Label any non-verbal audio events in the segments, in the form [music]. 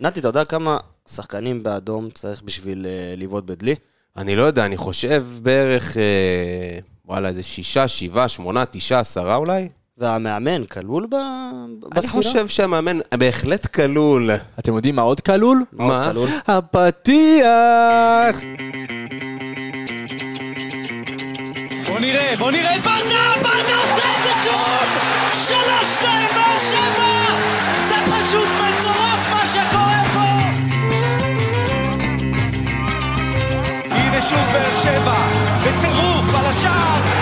נתי, אתה יודע כמה שחקנים באדום צריך בשביל אה, לבעוט בדלי? אני לא יודע, אני חושב בערך, אה, וואלה, איזה שישה, שבעה, שמונה, תשעה, עשרה אולי? והמאמן כלול ב... אני בספירה? חושב שהמאמן בהחלט כלול. אתם יודעים מה עוד כלול? מה עוד מה? כלול? הפתיח! בוא נראה, בוא נראה את ברדה, ברדה עושה את זה שוב! שלוש, שתיים, באר שבע! שוב באר שבע, בטירוף על השער,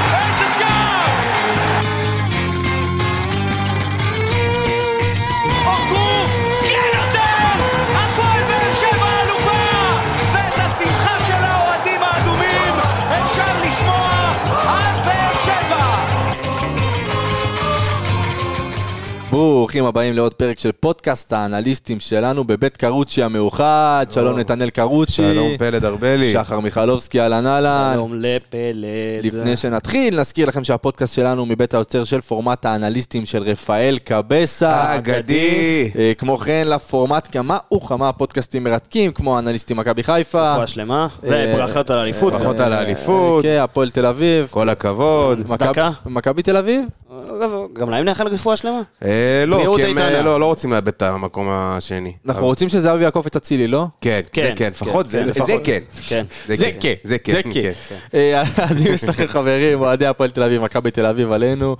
ברוכים הבאים לעוד פרק של פודקאסט האנליסטים שלנו בבית קרוצ'י המאוחד. שלום נתנאל קרוצ'י. שלום פלד ארבלי. שחר מיכלובסקי, אהלן אהלן. שלום לפלד. לפני שנתחיל, נזכיר לכם שהפודקאסט שלנו מבית היוצר של פורמט האנליסטים של רפאל קבסה. אגדי. אה, כמו כן, לפורמט כמה וכמה פודקאסטים מרתקים, כמו אנליסטים מכבי חיפה. רפואה שלמה, אה, וברכות על האליפות. ברכות. על האליפות. כן, הפועל תל אביב. כל הכבוד. צדקה. מכבי- תל אביב? גם להם נאחל רפואה שלמה? אה, לא, כי הם. אה, לא לא רוצים לאבד את המקום השני. אנחנו אבל- רוצים שזהבי יעקוף את אצילי, לא? כן, כן, זה כן, כן, לפחות כן, זה זה לפחות. כן. כן. זה כן, זה כן, כן. אה, [laughs] אז אם יש לכם חברים, אוהדי הפועל תל אביב, מכבי תל אביב עלינו,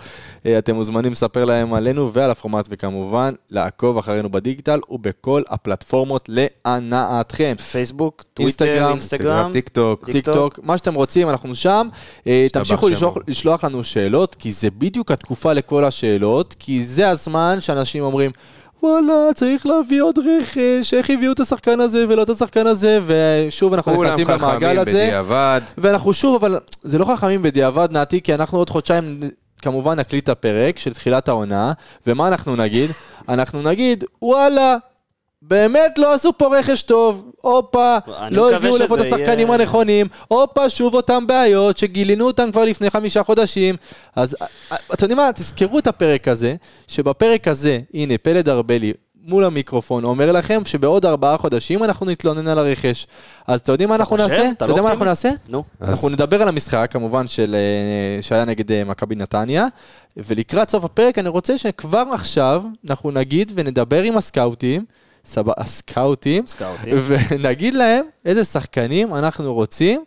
אתם מוזמנים לספר להם עלינו ועל הפורמט, וכמובן, לעקוב אחרינו בדיגיטל ובכל הפלטפורמות להנאתכם. פייסבוק, טוויטר, אינסטגרם. טיק טוק. טיק טיק טוק, מה שאתם רוצים, אנחנו שם. תמשיכו לשלוח לנו שאלות, כי זה בדיוק התקופה לכל השאלות, כי זה הזמן שאנשים אומרים, וואלה, צריך להביא עוד רכש, איך הביאו את השחקן הזה ולא את השחקן הזה, ושוב אנחנו כולם נכנסים למעגל חכמים הזה. בדיעבד. ואנחנו שוב, אבל זה לא חכמים בדיעבד, נעתי, כי אנחנו עוד חודשיים כמובן נקליט את הפרק של תחילת העונה, ומה אנחנו נגיד? אנחנו נגיד, וואלה, באמת לא עשו פה רכש טוב, הופה, לא הביאו לפה את השחקנים יהיה- הנכונים, הופה, שוב אותם בעיות שגילינו אותם כבר לפני חמישה חודשים. אז אה, אתם יודעים מה, תזכרו את הפרק הזה, שבפרק הזה, הנה, פלד ארבלי. מול המיקרופון, אומר לכם שבעוד ארבעה חודשים אנחנו נתלונן על הרכש. אז אתם יודעים מה אנחנו? נעשה? אתה אתה לא יודע מה אנחנו? נעשה? נו. אנחנו נדבר על המשחק, כמובן, של, אה, שהיה נגד אה, מכבי נתניה, ולקראת סוף הפרק אני רוצה שכבר עכשיו אנחנו נגיד ונדבר עם הסקאוטים, סבבה, הסקאוטים, סקאוטים. ונגיד להם איזה שחקנים אנחנו רוצים,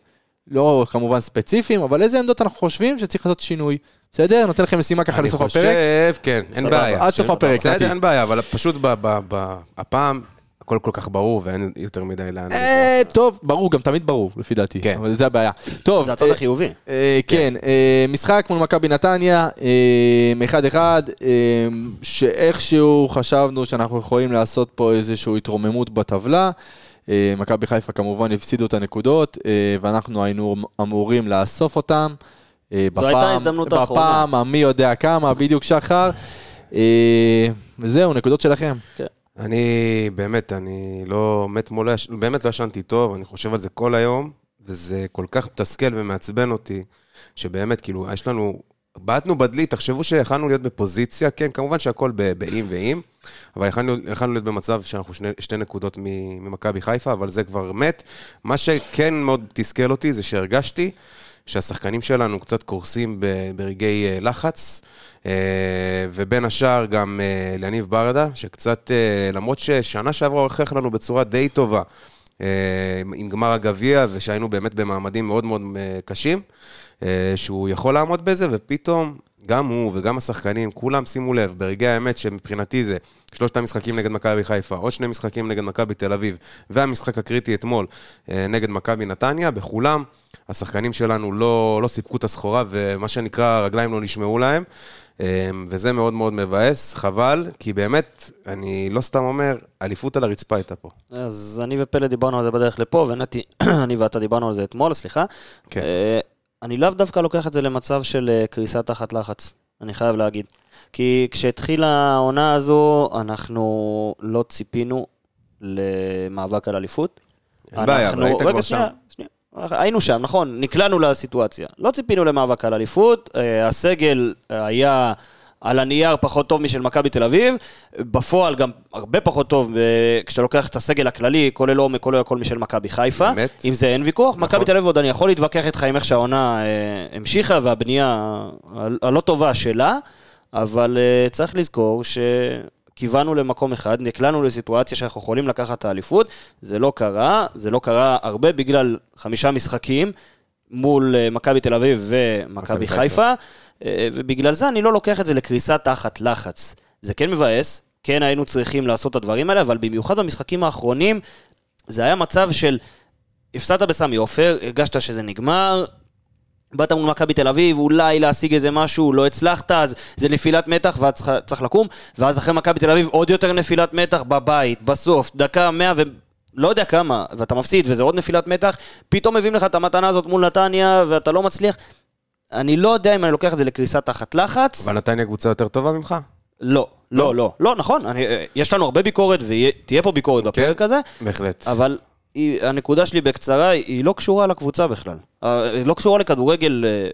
לא כמובן ספציפיים, אבל איזה עמדות אנחנו חושבים שצריך לעשות שינוי. בסדר? נותן לכם משימה ככה אני לסוף הפרק. חושב, כן, אין. בעיה. עד סוף הפרק, נתי. בסדר, אין בעיה, אבל פשוט הפעם הכל כל כך ברור ואין יותר מדי לאן. אה, טוב, ברור, גם תמיד ברור, לפי דעתי. כן. אבל זה הבעיה. טוב, זה הצד אה, החיובי. אה, כן, אה, משחק מול מכבי נתניה, אה, אחד אחד, אה, שאיכשהו חשבנו שאנחנו יכולים לעשות פה איזושהי התרוממות בטבלה. מכבי חיפה כמובן הפסידו את הנקודות, ואנחנו היינו אמורים לאסוף אותם. זו הייתה ההזדמנות האחרונה. בפעם המי יודע כמה, בדיוק שחר. וזהו, נקודות שלכם. אני באמת, אני לא, מאתמול, לא יש- באמת לא ישנתי טוב, אני חושב על זה כל היום, וזה כל כך מתסכל ומעצבן אותי, שבאמת, כאילו, יש לנו, בעטנו בדלי, תחשבו שיכלנו להיות בפוזיציה, כן, כמובן שהכל ב- באם ואם, אבל יכלנו, להיות במצב שאנחנו שני, שתי נקודות ממכבי חיפה, אבל זה כבר מת. מה שכן מאוד תסכל אותי, זה שהרגשתי שהשחקנים שלנו קצת קורסים ברגעי אה, לחץ, אה, ובין השאר גם אה, ליניב ברדה, שקצת, למרות ששנה שעברה הוכיח לנו בצורה די טובה, עם גמר הגביע, ושהיינו באמת במעמדים מאוד מאוד קשים, שהוא יכול לעמוד בזה, ופתאום גם הוא וגם השחקנים, כולם שימו לב, ברגעי האמת שמבחינתי זה שלושת המשחקים נגד מכבי חיפה, עוד שני משחקים נגד מכבי תל אביב, והמשחק הקריטי אתמול אה, נגד מכבי נתניה, בכולם השחקנים שלנו לא, לא סיפקו את הסחורה, ומה שנקרא, הרגליים לא נשמעו להם. אה, וזה מאוד מאוד מבאס, חבל, כי באמת, אני לא סתם אומר, אליפות על הרצפה הייתה פה. אז אני ופלד דיברנו על זה בדרך לפה, ונתי, [clears throat] אני ואתה דיברנו על זה אתמול, סליחה. כן. אה, אני לאו דווקא לוקח את זה למצב של אה, קריסה תחת לחץ, אני חייב להגיד. כי כשהתחילה העונה הזו, אנחנו לא ציפינו למאבק על אליפות. אין בעיה, אבל היית כבר שם. שנייה. היינו שם, נכון, נקלענו לסיטואציה. לא ציפינו למאבק על אליפות, אה, הסגל היה על הנייר פחות טוב משל מכבי תל אביב, בפועל גם הרבה פחות טוב, אה, כשאתה לוקח את הסגל הכללי, כולל עומק, כולל הכל משל מכבי חיפה. באמת? עם זה אין ויכוח. נכון. מכבי תל אביב עוד אני יכול להתווכח איתך עם איך שהעונה אה, המשיכה והבנייה הלא טובה שלה, אבל אה, צריך לזכור שכיוונו למקום אחד, נקלענו לסיטואציה שאנחנו יכולים לקחת את האליפות, זה לא קרה, זה לא קרה הרבה בגלל חמישה משחקים. מול אה, מכבי תל אביב ומכבי מכבי חיפה, אה, ובגלל זה אני לא לוקח את זה לקריסה תחת לחץ. זה כן מבאס, כן היינו צריכים לעשות את הדברים האלה, אבל במיוחד במשחקים האחרונים, זה היה מצב של הפסדת בסמי עופר, הרגשת שזה נגמר, באת מול מכבי תל אביב, אולי להשיג איזה משהו, לא הצלחת, אז זה נפילת מתח ואז צריך, צריך לקום, ואז אחרי מכבי תל אביב עוד יותר נפילת מתח בבית, בסוף, דקה מאה ו... לא יודע כמה, ואתה מפסיד וזה עוד נפילת מתח, פתאום מביאים לך את המתנה הזאת מול נתניה ואתה לא מצליח. אני לא יודע אם אני לוקח את זה לקריסה תחת לחץ. אבל נתניה קבוצה יותר טובה ממך? לא, לא, לא, לא, נכון, אני, יש לנו הרבה ביקורת ותהיה פה ביקורת בפרק הזה, בהחלט. אבל היא, הנקודה שלי בקצרה, היא לא קשורה לקבוצה בכלל. אה, היא לא קשורה לכדורגל אה,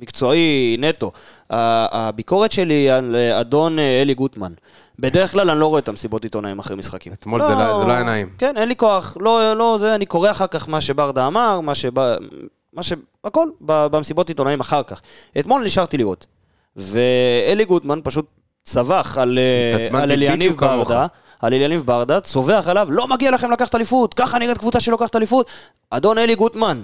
מקצועי נטו. הביקורת שלי היא על אה, אדון אה, אלי גוטמן. בדרך כלל אני לא רואה את המסיבות עיתונאים אחרי משחקים. אתמול זה לא- זה לא היה נעים. כן, אין לי כוח. לא, לא, זה, אני קורא אחר כך מה שברדה אמר, מה שבא... מה ש... הכל במסיבות עיתונאים אחר כך. אתמול נשארתי לראות. ואלי גוטמן פשוט צווח על, אה, על אליניב. ברדה, על אליניב ברדה, צווח עליו, לא מגיע לכם לקחת אליפות, ככה נראית קבוצה שלוקחת אליפות. אדון אלי גוטמן,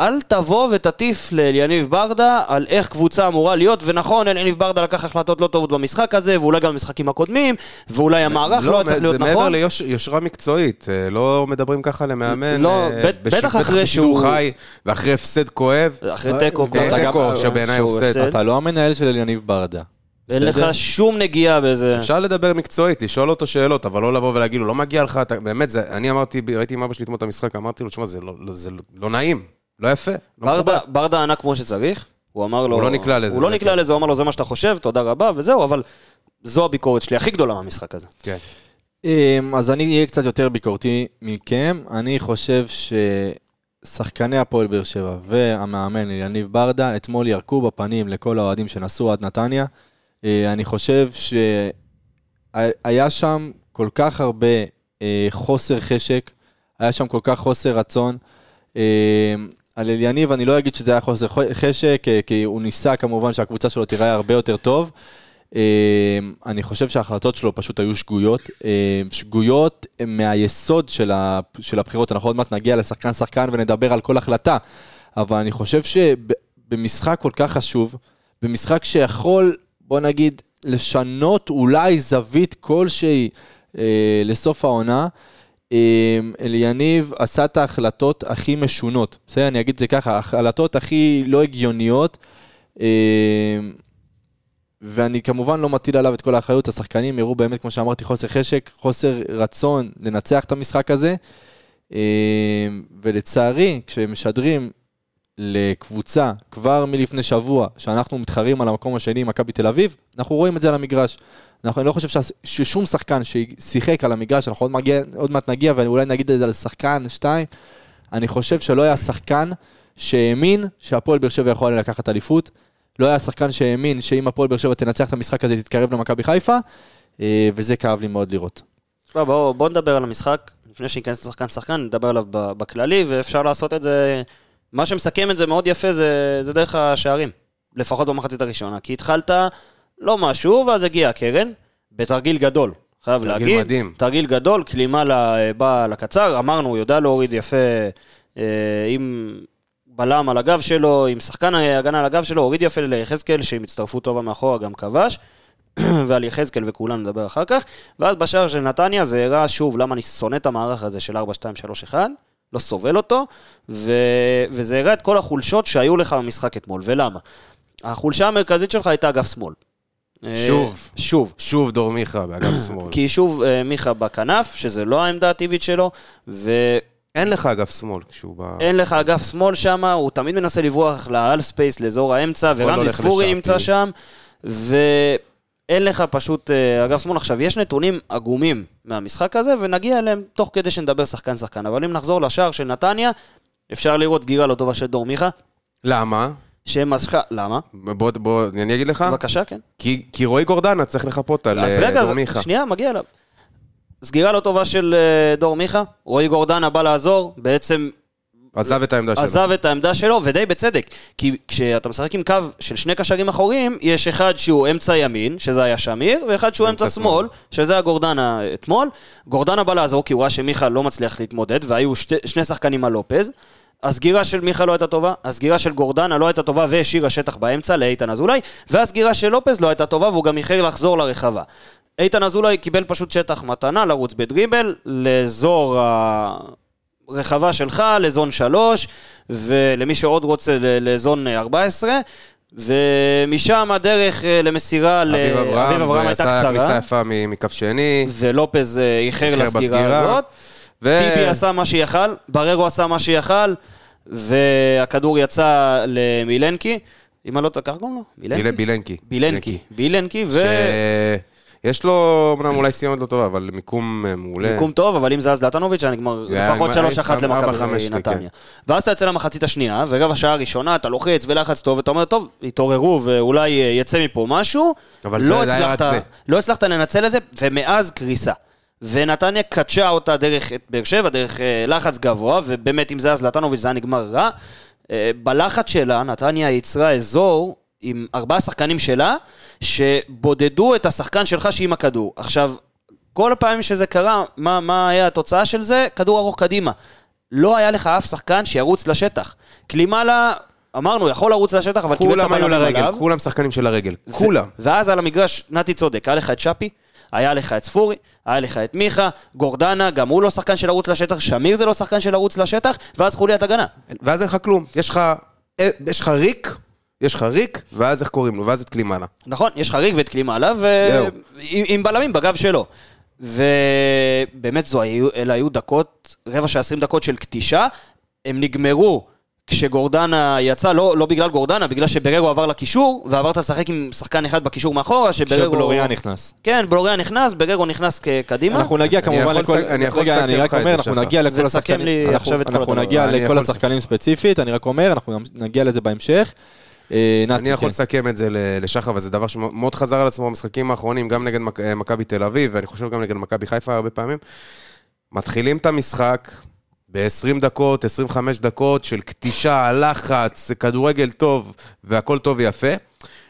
אל תבוא ותטיף לאליניב ברדה על איך קבוצה אמורה להיות, ונכון, אליניב ברדה לקח החלטות לא טובות במשחק הזה, ואולי גם במשחקים הקודמים, ואולי המערך לא היה צריך להיות זה מעבר נכון. ליושרה מקצועית, אה, לא מדברים ככה למאמן. לא, אה, בש- בטח אחרי שהוא- חי, ואחרי הפסד כואב. אחרי תיקו, אה, תיקו, שבעיניי שהוא הפסד. אתה לא המנהל של אליניב ברדה. אין לך? שום נגיעה בזה. אפשר לדבר מקצועית, לשאול אותו שאלות, אבל לא לבוא ולהגיד לו, לא מגיע לך, אתה- באמת, זה- אני אמרתי, ראיתי עם אבא שלי אתמול את המשחק, אמרתי לו, תשמע, זה לא- לא- זה לא נעים, לא יפה. לא ברדה, מכובד." ברדה ענה כמו שצריך, הוא אמר לו... הוא לא נקלע לזה, הוא לא נקלע כן. לזה, הוא אמר לו, זה מה שאתה חושב, תודה רבה, וזהו, אבל זו הביקורת שלי הכי גדולה מהמשחק הזה. כן. אמ, אז אני אהיה קצת יותר ביקורתי מכם. אני חושב ששחקני הפועל באר שבע והמאמן יניב ברדה אתמול ירקו בפנים לכל האוהדים שנסעו עד נתניה. אה, אני חושב שהיה שם כל כך הרבה אה, חוסר חשק, היה שם כל כך חוסר רצון. על אליניב אני לא אגיד שזה היה חוסר חשק, אה, כי הוא ניסה כמובן שהקבוצה שלו תיראה הרבה יותר טוב. אה, אני חושב שההחלטות שלו פשוט היו שגויות. אה, שגויות מהיסוד של הבחירות. אנחנו עוד מעט נגיע לשחקן-שחקן ונדבר על כל החלטה. אבל אני חושב שבמשחק כל כך חשוב, במשחק שיכול, בוא נגיד, לשנות אולי זווית כלשהי לסוף העונה, אליניב עשה את ההחלטות הכי משונות. בסדר, אני אגיד את זה ככה, ההחלטות הכי לא הגיוניות. אה, ואני כמובן לא מטיל עליו את כל האחריות, השחקנים הראו באמת, כמו שאמרתי, חוסר חשק, חוסר רצון לנצח את המשחק הזה. אה, ולצערי, כשמשדרים לקבוצה כבר מלפני שבוע, שאנחנו מתחרים על המקום השני עם מכבי תל אביב, אנחנו רואים את זה על המגרש. אנחנו, אני לא חושב ששום שחקן ששיחק על המגרש, אנחנו עוד, מגיע, עוד מעט נגיע ואולי נגיד את זה על שחקן, שתיים, אני חושב שלא היה שחקן שהאמין שהפועל באר שבע יכול לקחת אליפות. לא היה שחקן שהאמין שאם הפועל באר שבע תנצח את המשחק הזה, תתקרב למכבי חיפה, אה, וזה כאב לי מאוד לראות. תשמע, בואו בוא נדבר על המשחק, לפני שניכנס לשחקן שחקן, נדבר עליו בכללי, ואפשר לעשות את זה, מה שמסכם את זה מאוד יפה זה, זה דרך השערים, לפחות במחצית הראשונה, כי התחלת לא משהו, ואז הגיע הקרן, בתרגיל גדול, חייב תרגיל להגיד. מדהים. תרגיל גדול, כלימה לבא לקצר, אמרנו, הוא יודע להוריד יפה אה, עם בלם על הגב שלו, עם שחקן הגנה על הגב שלו, הוריד יפה ליחזקאל, שעם הצטרפות טובה מאחורה גם כבש. [clears throat] ועל יחזקאל וכולנו נדבר אחר כך. ואז בשער של נתניה זה הראה שוב למה אני שונא את המערך הזה של 4-2-3-1, לא סובל אותו, ו... וזה הראה את כל החולשות שהיו לך במשחק אתמול, ולמה? החולשה המרכזית שלך הייתה אגף שמאל. שוב. אה, שוב. שוב דור מיכה באגף [coughs] שמאל. כי שוב אה, מיכה בכנף, שזה לא העמדה הטבעית שלו, ואין אין לך אגף שמאל כשהוא בא... לך אגף שמאל שם, הוא תמיד מנסה לברוח ל half space, לאזור האמצע, ורמזי ספורי נמצא כאילו. שם, ואין לך פשוט אה, אגף שמאל. עכשיו, יש נתונים עגומים מהמשחק הזה, ונגיע אליהם תוך כדי שנדבר שחקן-שחקן. אבל אם נחזור לשער של נתניה, אפשר לראות סגירה לא טובה של דור מיכה, למה? שמשכה, למה? בוא, בוא, אני אגיד לך. בבקשה, כן. כי, כי רועי גורדנה צריך לחפות על אז אה, רגע, דור אז- מיכה. שנייה, מגיע אליו. סגירה לא טובה של אה, דור מיכה, רועי גורדנה בא לעזור, בעצם עזב את העמדה שלו. עזב את העמדה שלו, ודי בצדק. כי כשאתה משחק עם קו של שני קשרים אחוריים, יש אחד שהוא אמצע ימין, שזה היה שמיר, ואחד שהוא אמצע אמצע שמאל, שזה היה גורדנה אתמול. גורדנה בא לעזור, כי הוא ראה שמיכה לא מצליח להתמודד, והיו שתי, שני שחקנים על לופז. הסגירה של מיכה לא הייתה טובה, הסגירה של גורדנה לא הייתה טובה והשאירה שטח באמצע לאיתן אזולאי, והסגירה של לופז לא הייתה טובה והוא גם איחר לחזור לרחבה. איתן אזולאי קיבל פשוט שטח מתנה לרוץ בדריבל לאזור הרחבה שלך, לזון 3, ולמי שעוד רוצה לזון 14, ומשם הדרך אה, למסירה אביב לאביב אברהם, אברהם הייתה ועשה כניסה קצרה, יפה מכף שני. ולופז אה, איחר לסגירה. הזאת. ו- טיבי עשה מה שיכל, בררו עשה מה שיכל, והכדור יצא למילנקי. אם אני לא טועה, ככה קוראים לו? מילנקי? ביל- בילנקי. בילנקי. בילנקי, ו... שיש לו, אמנם אולי סיומת לא טובה, אבל מיקום אה, מעולה. מיקום טוב, אבל אם זה היה זלטנוביץ', היה נגמר היה לפחות נגמר- 3-1 ארבע, למכבי חמש, כן. נתניה. ואז אתה יוצא למחצית השנייה, ורבע שעה הראשונה אתה לוחץ ולחץ טוב, ואתה אומר, טוב, התעוררו ואולי אה, יצא מפה משהו. אבל לא זה- היה הצלחת- רק זה. לא הצלחת לנצל את זה, ומאז קריסה. ונתניה קדשה אותה דרך את באר שבע, דרך אה, לחץ גבוה, ובאמת, אם זה היה זלטנוביץ' זה היה נגמר רע. אה, בלחץ שלה, נתניה יצרה אזור עם ארבעה שחקנים שלה, שבודדו את השחקן שלך שעם הכדור. עכשיו, כל הפעמים שזה קרה, מה, מה היה התוצאה של זה? כדור ארוך קדימה. לא היה לך אף שחקן שירוץ לשטח. קלימאלה, אמרנו, יכול לרוץ לשטח, אבל קיבל את כולם היו הבלמים לרגל, עליו. כולם שחקנים של הרגל. כולם. ו- ואז על המגרש, נתי צודק, היה לך את שפי, היה לך את ספורי, היה לך את מיכה, גורדנה, גם הוא לא שחקן של לרוץ לשטח, שמיר זה לא שחקן של לרוץ לשטח, ואז חוליית הגנה. ואז אין לך כלום. יש לך, אה, יש לך ריק, יש לך ריק, ואז איך קוראים לו? ואז את קלימאלה. נכון, יש לך ריק ואת קלימאלה. ועם עם בלמים בגב שלו. ובאמת זו היו, אלה היו דקות, רבע של 20 דקות של קטישה, הם נגמרו כשגורדנה יצא, לא, לא בגלל גורדנה, בגלל שבררו עבר לקישור, ועברת לשחק עם שחקן אחד בקישור מאחורה, שבררו... כשבלוריה נכנס. כן, בלוריה נכנס, בררו נכנס קדימה. אנחנו נגיע כמובן לכל... אני יכול רגע, אני לסכם רק לך את אומר, זה, אנחנו. נגיע לכל השחקנים. לי אנחנו- עכשיו את כל אנחנו. נגיע אני לכל השחקנים ספציפית, אני רק אומר, אנחנו נגיע לזה בהמשך. אה, נתי, אני יכול כן. לסכם את זה לשחר, וזה דבר שמאוד חזר על עצמו במשחקים האחרונים, גם נגד אה, מכבי תל אביב, ואני חושב גם נגד מכבי חיפה הרבה פעמים. מתחילים את המשחק ב-20 דקות, 25 דקות של קטישה, לחץ, כדורגל טוב, והכל טוב ויפה.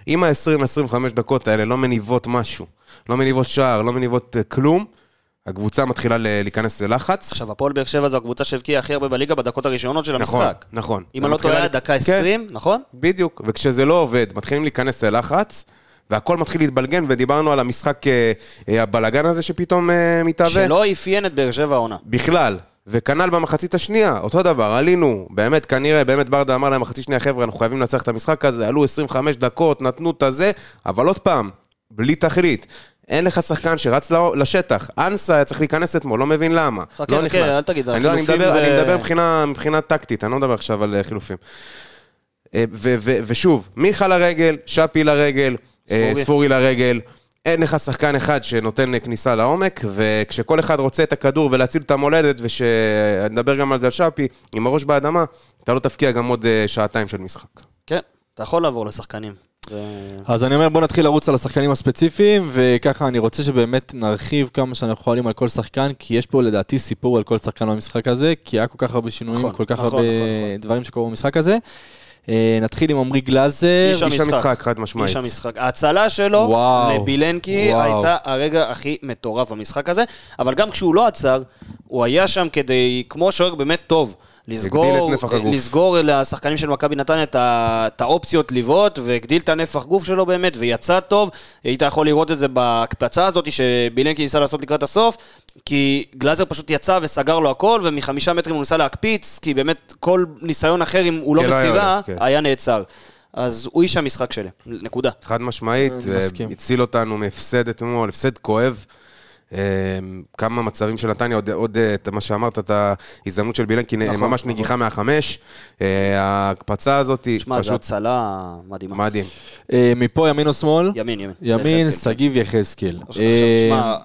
אם ה-20-25 דקות האלה לא מניבות משהו, לא מניבות שער, לא מניבות אה, כלום, הקבוצה מתחילה להיכנס ללחץ. עכשיו, הפועל באר שבע זו הקבוצה שהבקיעה הכי הרבה בליגה בדקות הראשונות של נכון, המשחק. נכון. אם אני לא טועה, דקה כן. 20, נכון? בדיוק, וכשזה לא עובד, מתחילים להיכנס ללחץ, והכל מתחיל להתבלגן, ודיברנו על המשחק, אה, אה, הבלגן הזה שפתאום אה, מתהווה. שלא אפיין את באר שבע העונה. בכלל. וכנ"ל במחצית השנייה, אותו דבר, עלינו, באמת, כנראה, באמת ברדה אמר להם מחצית שנייה, חבר'ה, אנחנו חייבים לנצח את המשחק הזה, עלו 25 דקות, נתנו את הזה, אבל עוד פעם, בלי תכלית. אין לך שחקן שרץ לשטח. אנסה היה צריך להיכנס אתמול, לא מבין למה. חכה, לא נכנס. אל תגיד, אני, לא, אני, מדבר, זה- אני מדבר מבחינה, מבחינה טקטית, אני לא מדבר עכשיו על אה, חילופים. אה, ושוב, מיכה לרגל, שפי לרגל, אה, ספורי. ספורי לרגל. אין לך שחקן אחד שנותן כניסה לעומק, וכשכל אחד רוצה את הכדור ולהציל את המולדת, ושנדבר גם על זה על שפי, עם הראש באדמה, אתה לא תפקיע גם עוד שעתיים של משחק. כן, אתה יכול לעבור לשחקנים. ו- אז אני אומר, בוא נתחיל לרוץ על השחקנים הספציפיים, וככה אני רוצה שבאמת נרחיב כמה שאנחנו יכולים על כל שחקן, כי יש פה לדעתי סיפור על כל שחקן במשחק הזה, כי היה כל כך הרבה שינויים, נכון, כל כך נכון, הרבה נכון, נכון. דברים שקרו במשחק הזה. אה, נתחיל עם עמרי גלאזר. איש המשחק. המשחק, חד משמעית. איש המשחק. ההצלה שלו וואו. לבילנקי וואו. הייתה הרגע הכי מטורף במשחק הזה, אבל גם כשהוא לא עצר, הוא היה שם כדי, כמו שוער באמת טוב, לסגור, הגדיל את נפח הגוף. לסגור לשחקנים של מכבי נתניה את, האופציות לבעוט, והגדיל את הנפח גוף שלו באמת, ויצא טוב. היית יכול לראות את זה בהקפצה הזאת שבילנקי ניסה לעשות לקראת הסוף, כי גלאזר פשוט יצא וסגר לו הכל, ומחמישה מטרים הוא ניסה להקפיץ, כי באמת כל ניסיון אחר, אם הוא לא כן, לא היה מסירה, כן. היה נעצר. אז הוא איש המשחק שלי, נקודה. חד משמעית, אה, מסכים. הציל אותנו מהפסד אתמול, הפסד כואב. אה, כמה מצבים של נתניה, עוד, עוד אה, את מה שאמרת, את ההזדמנות של בילנקי, נכון, ממש נכון. נגיחה מהחמש. אה, ההקפצה הזאת, שמע, זו פשוט הצלה מדהימה. מדהים. אה, מפה ימין או שמאל? ימין, ימין. ימין, יחזקאל, שגיב יחזקאל. כן. עכשיו, תשמע,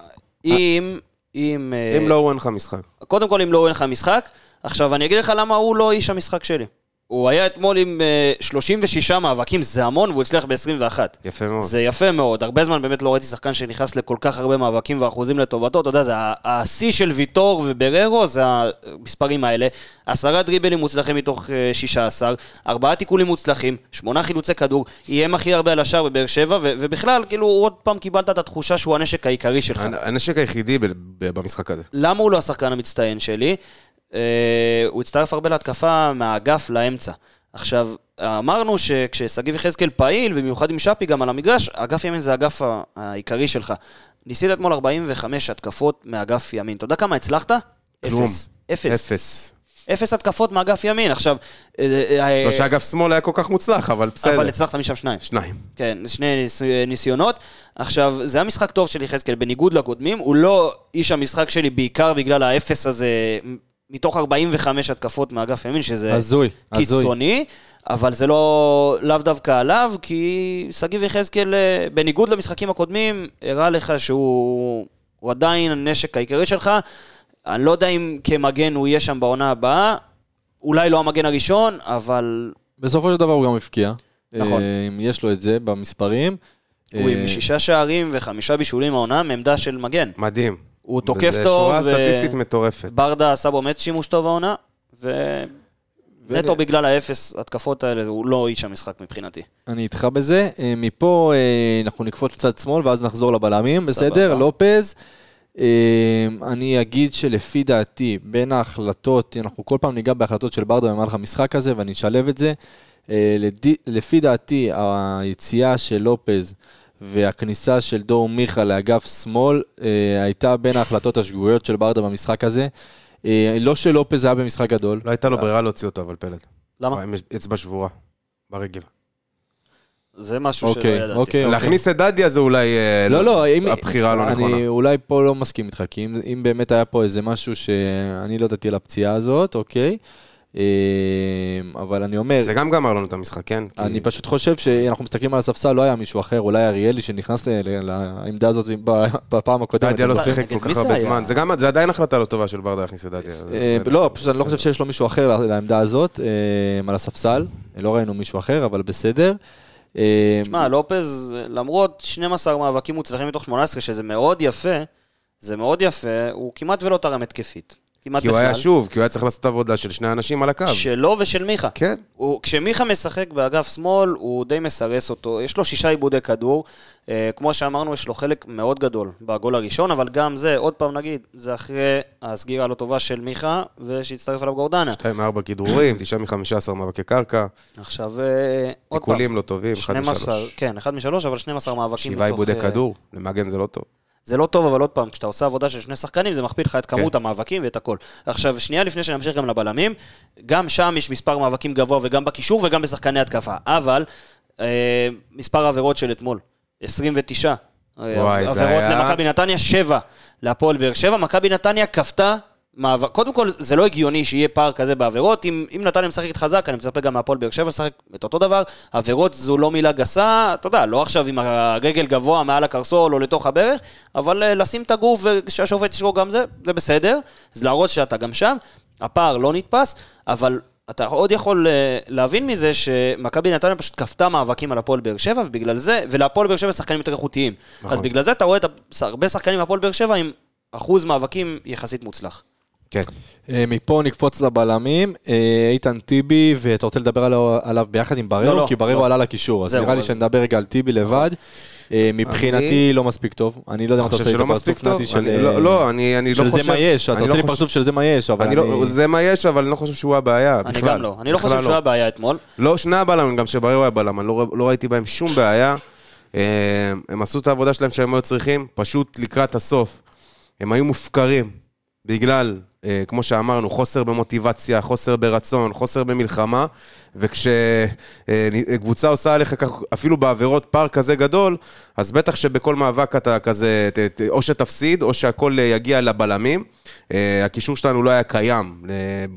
אם... אם... לא, הוא אין לך משחק. קודם כל, אם לא, אין לך משחק. עכשיו, אני אגיד לך למה הוא לא איש המשחק שלי. הוא היה אתמול עם אה, 36 מאבקים, זה המון, והוא הצליח ב-21. יפה מאוד. זה יפה מאוד. הרבה זמן באמת לא ראיתי שחקן שנכנס לכל כך הרבה מאבקים ואחוזים לטובתו. אתה יודע, זה השיא של ויטור ובררו, זה המספרים האלה. עשרה דריבלים מוצלחים מתוך אה, 16, ארבעה תיקולים מוצלחים, שמונה חילוצי כדור, איים הכי הרבה על השער בבאר שבע, ו- ובכלל, כאילו, עוד פעם קיבלת את התחושה שהוא הנשק העיקרי שלך. הנשק היחידי במשחק הזה. למה הוא לא השחקן המצטיין שלי? אה, הוא הצטרף הרבה להתקפה מהאגף לאמצע. עכשיו, אמרנו שכששגיב יחזקאל פעיל, ובמיוחד עם שפי גם על המגרש, אגף ימין זה האגף העיקרי שלך. ניסית אתמול 45 התקפות מאגף ימין. אתה יודע כמה הצלחת? כלום. אפס. אפס. אפס. אפס התקפות מאגף ימין. עכשיו... אה, אה, לא שאגף שמאל היה כל כך מוצלח, אבל בסדר. אבל הצלחת משם שניים. שניים. כן, שני ניס... ניסיונות. עכשיו, זה היה משחק טוב של יחזקאל, בניגוד לקודמים, הוא לא איש המשחק שלי בעיקר בגלל האפס הזה, מתוך 45 התקפות מאגף ימין, שזה הזוי, הזוי. קיצוני, אבל זה לא, לאו דווקא עליו, כי שגיב יחזקאל, אה, בניגוד למשחקים הקודמים, הראה לך שהוא הוא עדיין הנשק העיקרי שלך. אני לא יודע אם כמגן הוא יהיה שם בעונה הבאה, אולי לא המגן הראשון, אבל בסופו של דבר הוא גם הבקיע. נכון. אה, אם יש לו את זה במספרים. הוא אה, עם שישה שערים וחמישה בישולים העונה מעמדה של מגן. מדהים. הוא תוקף טוב, שורה ו- סטטיסטית מטורפת. ברדה עשה בו באמת שימוש טוב העונה, ונטו ו- בגלל האפס התקפות האלה, הוא לא איש המשחק מבחינתי. אני איתך בזה. אה, מפה אה, אנחנו נקפוץ קצת שמאל ואז נחזור לבלמים. בסדר? לופז. אה, אני אגיד שלפי דעתי, בין ההחלטות, אנחנו כל פעם ניגע בהחלטות של ברדה במהלך המשחק הזה ואני אשלב את זה. לפי דעתי, היציאה של לופז והכניסה של דור מיכה לאגף שמאל אה, הייתה בין ההחלטות השגויות של ברדה במשחק הזה. אה, לא שלופז היה במשחק גדול. לא הייתה לו ברירה להוציא אותו, אבל פלד. למה? עם אצבע שבורה. ברגל. זה משהו שלא אוקיי, ידעתי. אוקיי. להכניס את דדיה זה אולי אה, לא, לא, אם... הבחירה הלא נכונה. אני אולי פה לא מסכים איתך, כי אם, אם באמת היה פה איזה משהו שאני לא ידעתי על הפציעה הזאת, אוקיי? אה, אבל אני אומר, זה גם גמר לנו את המשחק, כן? כי- אני פשוט חושב שאנחנו מסתכלים על הספסל, לא היה מישהו אחר, אולי אריאלי שנכנס לעמדה הזאת ב- [laughs] בפעם הקודמת. דדיה לא שיחק כל כך הרבה? זמן. זה גם, זה עדיין החלטה לא טובה של ברדה להכניס את דדיה. אה, לא, פשוט אני לא חושב שיש לו מישהו אחר לעמדה הזאת, אה, על הספסל. לא ראינו מישהו אחר, אבל בסדר. תשמע, לופז, למרות 12 מאבקים מוצלחים מתוך 18, שזה מאוד יפה, זה מאוד יפה, הוא כמעט ולא תרם התקפית. כמעט כי בכלל. הוא היה שוב, כי הוא היה צריך לעשות עבודה של שני אנשים על הקו. שלו ושל מיכה. כן. הוא, כשמיכה משחק באגף שמאל, הוא די מסרס אותו. יש לו שישה עיבודי כדור. אה, כמו שאמרנו, יש לו חלק מאוד גדול בגול הראשון, אבל גם זה, עוד פעם נגיד, זה אחרי הסגירה הלא טובה של מיכה, ושהצטרף אליו גורדנה. 2 מ-4 כדרורים, 9 מ-15 מאבקי קרקע, עכשיו, אה, עוד פעם. עיקולים לא טובים, 1 12, מ-3. כן, 1 מ-3, אבל 12 מאבקים שבעה עיבודי אה, כדור, למגן זה לא טוב. זה לא טוב, אבל עוד פעם, כשאתה עושה עבודה של שני שחקנים, זה מכפיל לך את כמות כן. המאבקים ואת הכל. עכשיו, שנייה לפני שנמשיך גם לבלמים, גם שם יש מספר מאבקים גבוה וגם בקישור וגם בשחקני התקפה. אבל, אה, מספר עבירות של אתמול, 29. וואי, זה עבירות היה- למכבי נתניה, 7 להפועל באר שבע. מכבי נתניה כפתה מאבק. קודם כל, זה לא הגיוני שיהיה פער כזה בעבירות. אם, אם נתניה משחקת חזק, אני מצפה גם מהפועל באר שבע לשחק את אותו דבר. עבירות זו לא מילה גסה, אתה יודע, לא עכשיו עם הרגל גבוה מעל הקרסול או לתוך הברך, אבל אה, לשים את הגוף ושהשופט ישרוק גם זה, זה בסדר. זה להראות שאתה גם שם. הפער לא נתפס, אבל אתה עוד יכול אה, להבין מזה שמכבי נתניה פשוט כפתה מאבקים על הפועל באר שבע, ובגלל זה, ולהפועל באר שבע שחקנים יותר איכותיים. נכון. אז בגלל זה אתה רואה את הרבה שחקנים מהפועל באר שבע עם אחוז מאבקים יחסית מוצלח. כן. אה, מפה נקפוץ לבלמים, אה, איתן טיבי, ואתה רוצה לדבר עליו, עליו ביחד עם בררו? לא, לא, כי בררו לא. עלה לקישור, אז נראה לי אז- שנדבר רגע על טיבי לבד. אה, מבחינתי לא מספיק טוב, אני לא יודע אם אני אתה חושב עושה לי טוב. נתי של... אני- לא, לא, אני אני לא של חושב... זה מה יש, אתה אני עושה לא לי חושב- פרצוף של זה מה יש, אבל אני אני... לא, זה מה יש, אבל אני לא חושב שהוא הבעיה, אני בכלל. גם לא. אני לא חושב שהוא היה בעיה אתמול. לא, שני הבלמים, גם שבררו היה בלם, אני לא, לא ראיתי בהם שום בעיה. הם עשו את העבודה שלהם שהם היו צריכים, פשוט לקראת הסוף. הם היו מופקרים, בגלל, אה, כמו שאמרנו, חוסר במוטיבציה, חוסר ברצון, חוסר במלחמה, וכשקבוצה עושה עליך כך, אפילו בעבירות פער כזה גדול, אז בטח שבכל מאבק אתה כזה, ת- ת- או שתפסיד, או שהכל אה, יגיע לבלמים. אה, הקישור שלנו לא היה קיים,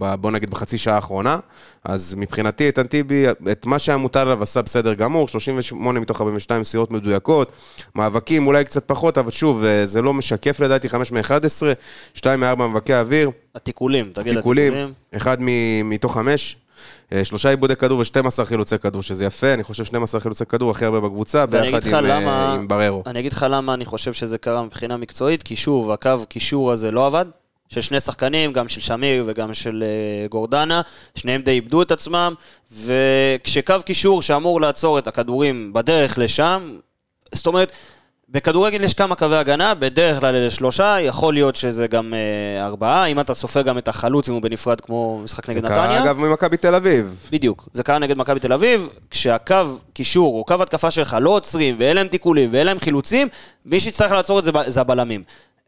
אה, בוא נגיד בחצי שעה האחרונה, אז מבחינתי איתן טיבי, את מה שהיה מוטל עליו עשה בסדר גמור, 38 מתוך 42 מסירות מדויקות, מאבקים אולי קצת פחות, אבל שוב, אה, זה לא משקף לדעתי 5 מ-11, 2 מ-4 מאבקי אוויר, התיקולים, תגיד תיקולים, התיקולים. אחד מתוך חמש. אה, שלושה עיבודי כדור ו-12 חילוצי כדור, שזה יפה, אני חושב 12 חילוצי כדור הכי הרבה בקבוצה, ביחד עם, למה- עם בררו. אני אגיד לך למה אני חושב שזה קרה מבחינה מקצועית, כי שוב, הקו קישור הזה לא עבד. של שני שחקנים, גם של שמיר וגם של אה, גורדנה, שניהם די איבדו את עצמם, וכשקו קישור שאמור לעצור את הכדורים בדרך לשם, זאת אומרת, בכדורגל יש כמה קווי הגנה, בדרך כלל אלה שלושה, יכול להיות שזה גם אה, ארבעה, אם אתה סופר גם את החלוץ, אם הוא בנפרד כמו משחק זה נגד קרה נתניה. אגב ממכבי תל אביב. בדיוק, זה קרה נגד מכבי תל אביב, כשהקו קישור או קו התקפה שלך לא עוצרים ואין להם תיקולים ואין להם חילוצים, מי שיצטרך לעצור את זה זה הבלמים.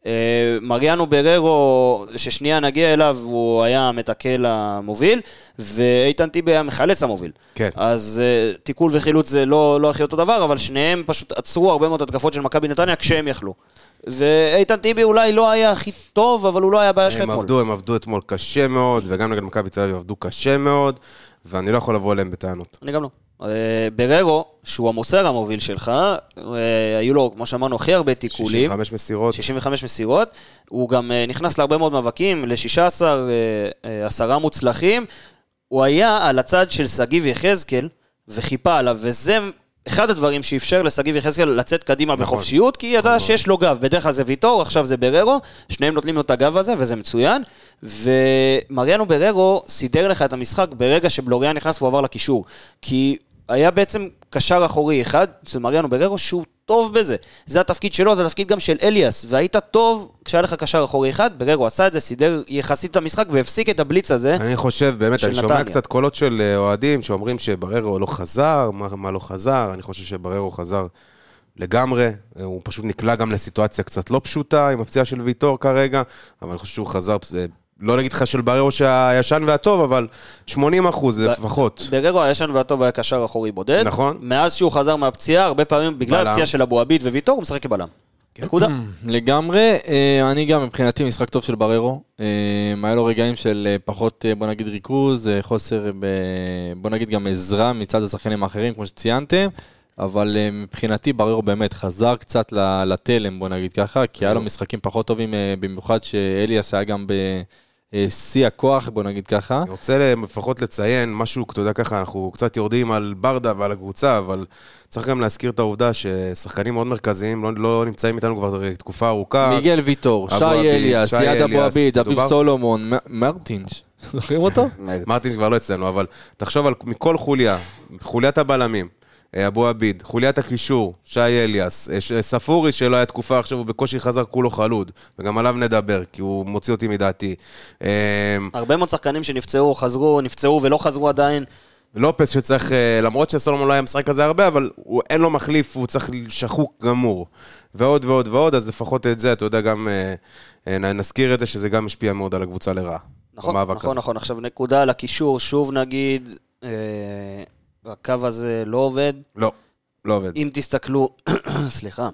אה, מריאנו בררו, ששנייה נגיע אליו, הוא היה המתקל המוביל, ואיתן טיבי היה מחלץ המוביל. כן. אז אה, תיקול וחילוץ זה לא, לא הכי אותו דבר, אבל שניהם פשוט עצרו הרבה מאוד התקפות של מכבי נתניה כשהם יכלו. ואיתן טיבי אולי לא היה הכי טוב, אבל הוא לא היה הבעיה שלך הם אתמול. עבדו, הם עבדו אתמול קשה מאוד, וגם נגד מכבי תל אביב עבדו קשה מאוד, ואני לא יכול לבוא אליהם בטענות. אני גם לא. אה, בררו, שהוא המוסר המוביל שלך, אה, היו לו, כמו שאמרנו, הכי הרבה תיקולים. 65 מסירות. 65 מסירות. הוא גם אה, נכנס להרבה מאוד מאבקים, ל-16, עשרה מוצלחים. הוא היה על הצד של שגיב יחזקאל, וחיפה עליו, וזה אחד הדברים שאפשר לשגיב יחזקאל לצאת קדימה נכון. בחופשיות, כי ידע שיש לו גב. בדרך כלל זה ויטור, עכשיו זה בררו, שניהם נותנים לו את הגב הזה, וזה מצוין. ומריאנו בררו סידר לך את המשחק ברגע שבלוריאן נכנס והוא עבר לקישור. כי היה בעצם קשר אחורי אחד אצל מריאנו בררו שהוא טוב בזה. זה התפקיד שלו, זה התפקיד גם של אליאס. והיית טוב כשהיה לך קשר אחורי אחד, בררו עשה את זה, סידר יחסית את המשחק והפסיק את הבליץ הזה. אני חושב, באמת, של אני שומע נתניה. קצת קולות של אה, אוהדים שאומרים שבררו לא חזר, מה, מה לא חזר, אני חושב שבררו חזר לגמרי, אה, הוא פשוט נקלע גם לסיטואציה קצת לא פשוטה עם הפציעה של ויטור כרגע, אבל אני חושב שהוא חזר, לא נגיד לך של בררו שהישן והטוב, אבל 80 אחוז לפחות. בררו הישן והטוב היה קשר אחורי בודד. נכון. מאז שהוא חזר מהפציעה, הרבה פעמים בגלל. הפציעה של אבו עביד וויטור, הוא משחק כבלם. נקודה. [clears throat] לגמרי, אה, אני גם מבחינתי משחק טוב של בררו. אה, היה לו רגעים של אה, פחות, בוא נגיד, ריכוז, חוסר, ב- בוא נגיד גם עזרה מצד השחקנים האחרים, כמו שציינתם. אבל מבחינתי בררו באמת חזר קצת לתלם, בוא נגיד ככה, כי היה לו משחקים פחות טובים, במיוחד שאליאס היה גם בשיא הכוח, בוא נגיד ככה. אני רוצה לפחות לציין משהו, אתה יודע ככה, אנחנו קצת יורדים על ברדה ועל הקבוצה, אבל צריך גם להזכיר את העובדה ששחקנים מאוד מרכזיים לא, לא נמצאים איתנו כבר תקופה ארוכה. מיגל ויטור, שי אליאס, יד אבו עביד, אביב סולומון, מרטינש, זוכרים אותו? [laughs] מרטינס כבר לא אצלנו, אבל תחשוב על מכל חוליה, חוליית הבלמים, אה, אבו עביד, חוליית הקישור, שי אליאס, אה, ש- ספורי שלא היה תקופה, עכשיו הוא בקושי חזר כולו חלוד, וגם עליו נדבר, כי הוא מוציא אותי מדעתי. אה, הרבה מאוד שחקנים שנפצעו, חזרו, נפצעו ולא חזרו עדיין. לופס שצריך, אה, למרות שסולומון לא היה משחק כזה הרבה, אבל הוא, אין לו מחליף, הוא צריך שחוק גמור. ועוד ועוד ועוד, אז לפחות את זה, אתה יודע, גם אה, אה, נזכיר את זה, שזה גם משפיע מאוד על הקבוצה לרעה. נכון, נכון, הזה. נכון. עכשיו נקודה על הקישור, שוב נגיד, אה, הקו הזה לא עובד. לא, לא עובד. אם תסתכלו, [coughs] סליחה.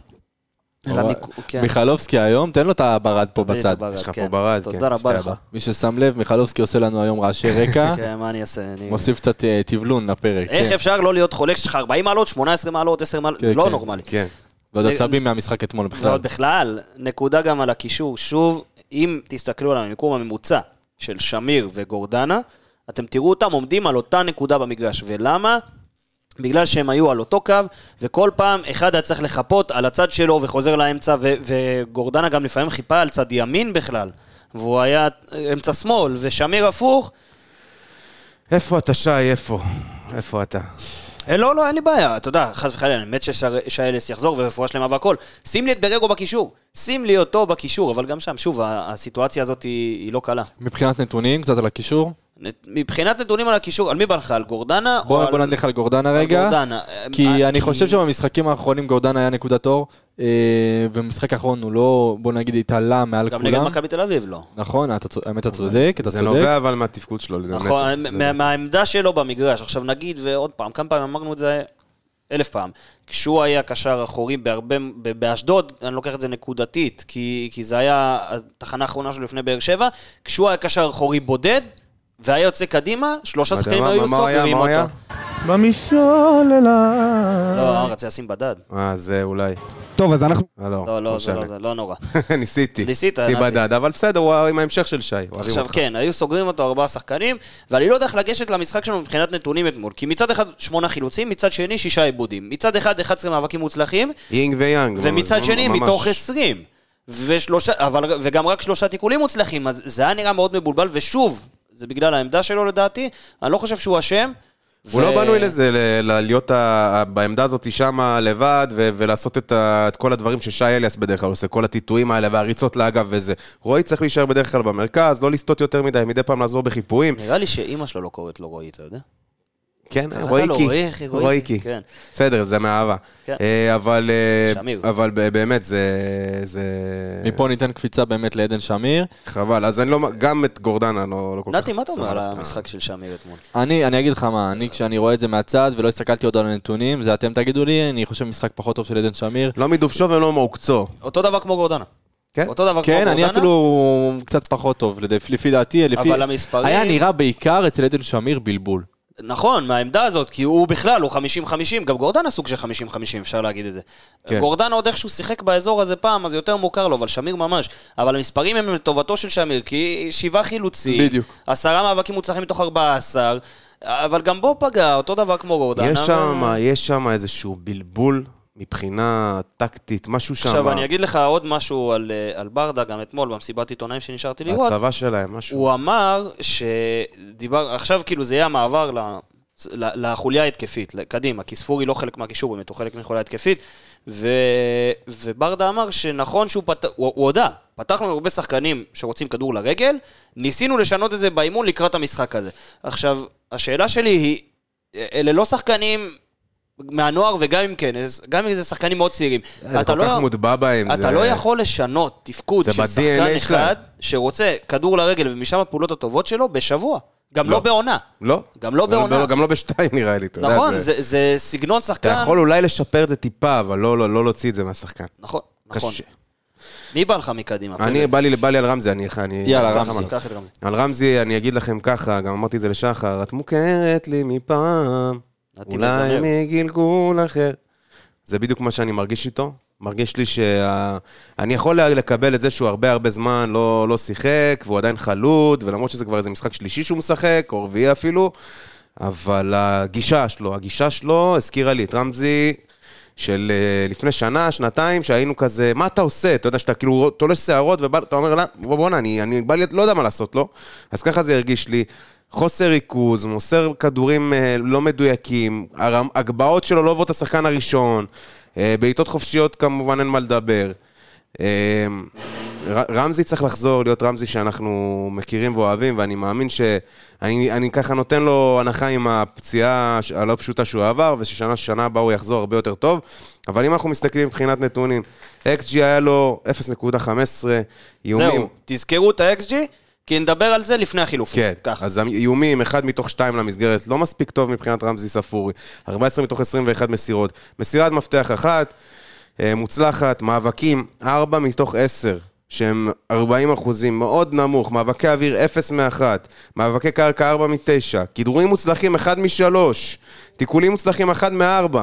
המיקו- כן. מיכלובסקי היום, תן לו את הברד פה בצד. יש לך כן. פה ברד, כן, תודה רבה לך. מי ששם לב, מיכלובסקי עושה לנו היום רעשי רקע, [laughs] כן, מה אני אעשה? אני- מוסיף קצת אה, טבלון לפרק. איך כן. אפשר לא להיות חולה כשיש לך 40 מעלות, 18 מעלות, 10 מעלות? זה לא. נורמלי. כן. ועוד עצבים מהמשחק אתמול בכלל. ועוד בכלל, נקודה גם על הקישור. שוב, אם תסתכלו על המיקום הממוצע של שמיר וגורדנה, אתם תראו אותם עומדים על אותה נקודה במגרש. ולמה? בגלל שהם היו על אותו קו, וכל פעם אחד היה צריך לחפות על הצד שלו וחוזר לאמצע, ו- וגורדנה גם לפעמים חיפה על צד ימין בכלל. והוא היה אמצע שמאל, ושמיר הפוך. איפה אתה, שי? איפה? איפה אתה? אה, לא, לא, אין לי בעיה. אתה יודע, חס וחלילה, אני מת ששיילס יחזור ורפואה שלמה והכל. שים לי את בררו בקישור. שים לי אותו בקישור, אבל גם שם, שוב, הסיטואציה הזאת היא, היא לא קלה. מבחינת נתונים, קצת על הקישור. מבחינת נתונים על הקישור, על מי בא לך? על גורדנה? או בוא על- בוא נלך על גורדנה על רגע. גורדנה. כי אה, אני חושב שבמשחקים האחרונים גורדנה היה נקודת אור, אה, ובמשחק האחרון הוא לא, בוא נגיד, התעלה מעל גם נגד כולם. מכבי תל אביב, לא. נכון, אתה צודק, האמת אתה צודק, אתה זה צודק. נובע אבל מהתפקוד שלו, באמת. נכון, זה- מה- מהעמדה שלו במגרש. עכשיו נגיד, ועוד פעם, כמה פעמים אמרנו את זה? אלף פעם. כשהוא היה קשר אחורי בהרבה, באשדוד, אני לוקח את זה נקודתית, כי, כי זה היה התחנה האחרונה שלו לפני באר שבע, כשהוא היה קשר אחורי בודד, והיה יוצא קדימה, שלושה שחקנים? היו היה? אותו. במשוללה. לא, רציתי לשים בדד. אה, זה אולי. טוב, אז אנחנו... אה, לא, לא, לא, זה. לא זה, לא נורא. [laughs] ניסיתי. ניסית, ניסיתי. בדד, אבל בסדר, הוא עם ההמשך של שי. עכשיו. כן, היו סוגרים אותו ארבעה שחקנים, ואני לא יודע איך לגשת למשחק שלנו מבחינת נתונים אתמול. כי מצד אחד שמונה חילוצים, מצד שני שישה עיבודים. מצד אחד 11 מאבקים מוצלחים, יינג ויאנג. ומצד שני. מתוך 20. ושלושה, אבל, וגם רק שלושה תיקולים מוצלחים, אז זה היה נראה מאוד מבולבל, ושוב, זה בגלל העמדה שלו לדעתי, אני לא חושב שהוא אשם. הוא לא בנוי לזה, ל- ל- להיות ה- בעמדה הזאת שמה לבד, ו- ולעשות את ה- את כל הדברים ששי אליאס בדרך כלל עושה, כל הטיטויים האלה והריצות לאגב וזה. רועי צריך להישאר בדרך כלל במרכז, לא לסטות יותר מדי, מדי פעם לעזור בחיפויים. נראה לי שאימא שלו לא קוראת לו רועי, אתה יודע? כן, רויקי. רועי. רויקי. כן. בסדר, זה מאהבה. כן. אה, אבל אה. אבל באמת, זה... זה- מפה ניתן קפיצה באמת לעדן שמיר. חבל, אז אני לא... גם את גורדנה לא לא כל כך... נתי, מה אתה אומר על. המשחק של שמיר אתמול? אני, אני אגיד לך מה, אני כשאני רואה את זה מהצד ולא הסתכלתי עוד על הנתונים, זה אתם תגידו לי, אני חושב משחק פחות טוב של עדן שמיר. לא מדובשו ולא מעוקצו. אותו דבר כמו גורדנה. כן? אותו דבר כמו כן, גורדנה. אני אפילו קצת פחות טוב, לפי דעתי, לפי... אבל המספרים- היה נראה בעיקר אצל עדן שמיר בלבול. נכון, מהעמדה הזאת, כי הוא בכלל, הוא 50-50, גם גורדנה סוג של 50-50, אפשר להגיד את זה. כן. גורדנה עוד איכשהו שיחק באזור הזה פעם, אז יותר מוכר לו, אבל שמיר ממש. אבל המספרים הם לטובתו של שמיר, כי שבעה חילוצים, בדיוק. עשרה מאבקים מוצלחים מתוך 14, אבל גם בו פגע, אותו דבר כמו גורדנה. יש ו- שם, יש שם איזשהו בלבול מבחינה טקטית, משהו שם. עכשיו, אני אגיד לך עוד משהו על, אה, על ברדה, גם אתמול במסיבת עיתונאים שנשארתי לראות. הצבא שלהם, משהו. הוא אמר שדיבר, עכשיו כאילו זה יהיה המעבר ל... ל- לחוליה ההתקפית, קדימה, כי ספורי לא חלק מהקישור, באמת הוא חלק מחוליה התקפית, ו... וברדה אמר שנכון שהוא פתח, הוא, הוא הודה, פתחנו הרבה שחקנים שרוצים כדור לרגל, ניסינו לשנות את זה באימון לקראת המשחק הזה. עכשיו, השאלה שלי היא, אלה לא שחקנים מהנוער, וגם אם כן, גם אם זה שחקנים מאוד צעירים. זה אתה כל כך לא- מוטבע בהם. אתה זה- לא יכול לשנות תפקוד זה של שחקן. אחד שרוצה כדור לרגל ומשם הפעולות הטובות שלו בשבוע. גם לא. לא בעונה. לא. גם לא בעונה. גם לא בשתיים נראה לי, אתה יודע. נכון, זה- זה- זה סגנון שחקן. אתה יכול אולי לשפר את זה טיפה, אבל לא לא- לא להוציא את זה מהשחקן. נכון, נכון. קשה. מי בא לך מקדימה? אני? בא לי בא לי על רמזי, אני... אני יאללה, רמזי. קח את רמזי. על רמזי, אני אגיד לכם ככה, גם אמרתי את זה לשחר, את מוכרת לי מפעם, אולי. מגלגול אחר. זה בדיוק מה שאני מרגיש איתו. מרגיש לי שאני יכול לקבל את זה שהוא הרבה הרבה זמן לא, לא שיחק, והוא עדיין חלוד, ולמרות שזה כבר איזה משחק שלישי שהוא משחק, או רביעי אפילו, אבל הגישה שלו, הגישה שלו הזכירה לי את רמזי של אה, לפני שנה, שנתיים, שהיינו כזה, מה אתה עושה? אתה יודע שאתה כאילו תולש שערות, ואתה אומר, "לא, בוא, בואנה, אני, אני בא לי, לא יודע מה לעשות לו. אז ככה זה הרגיש לי. חוסר ריכוז, מוסר כדורים אה, לא מדויקים, הגבהות שלו לא עוברות השחקן הראשון, אה, בעיטות חופשיות כמובן אין מה לדבר. אה, רמזי צריך לחזור להיות רמזי שאנחנו מכירים ואוהבים, ואני מאמין שאני אני ככה נותן לו הנחה עם הפציעה ש- הלא פשוטה שהוא עבר, וששנה שנה הבאה הוא יחזור הרבה יותר טוב. אבל אם אנחנו מסתכלים מבחינת נתונים, XG היה לו 0.15 איומים. זהו, תזכרו את ה-XG, כי נדבר על זה לפני החילופים. כן, ככה. אז איומים, אחד מתוך שתיים למסגרת, לא מספיק טוב מבחינת רמזי ספורי. 14 מתוך 21 מסירות. מסירת מפתח אחת, אה, מוצלחת, מאבקים, 4 מתוך 10, שהם 40 אחוזים, מאוד נמוך. מאבקי אוויר, 0 מ-1. מאבקי קרקע, 4 מ-9. כדרורים מוצלחים, 1 מ-3. תיקולים מוצלחים, 1 מ-4.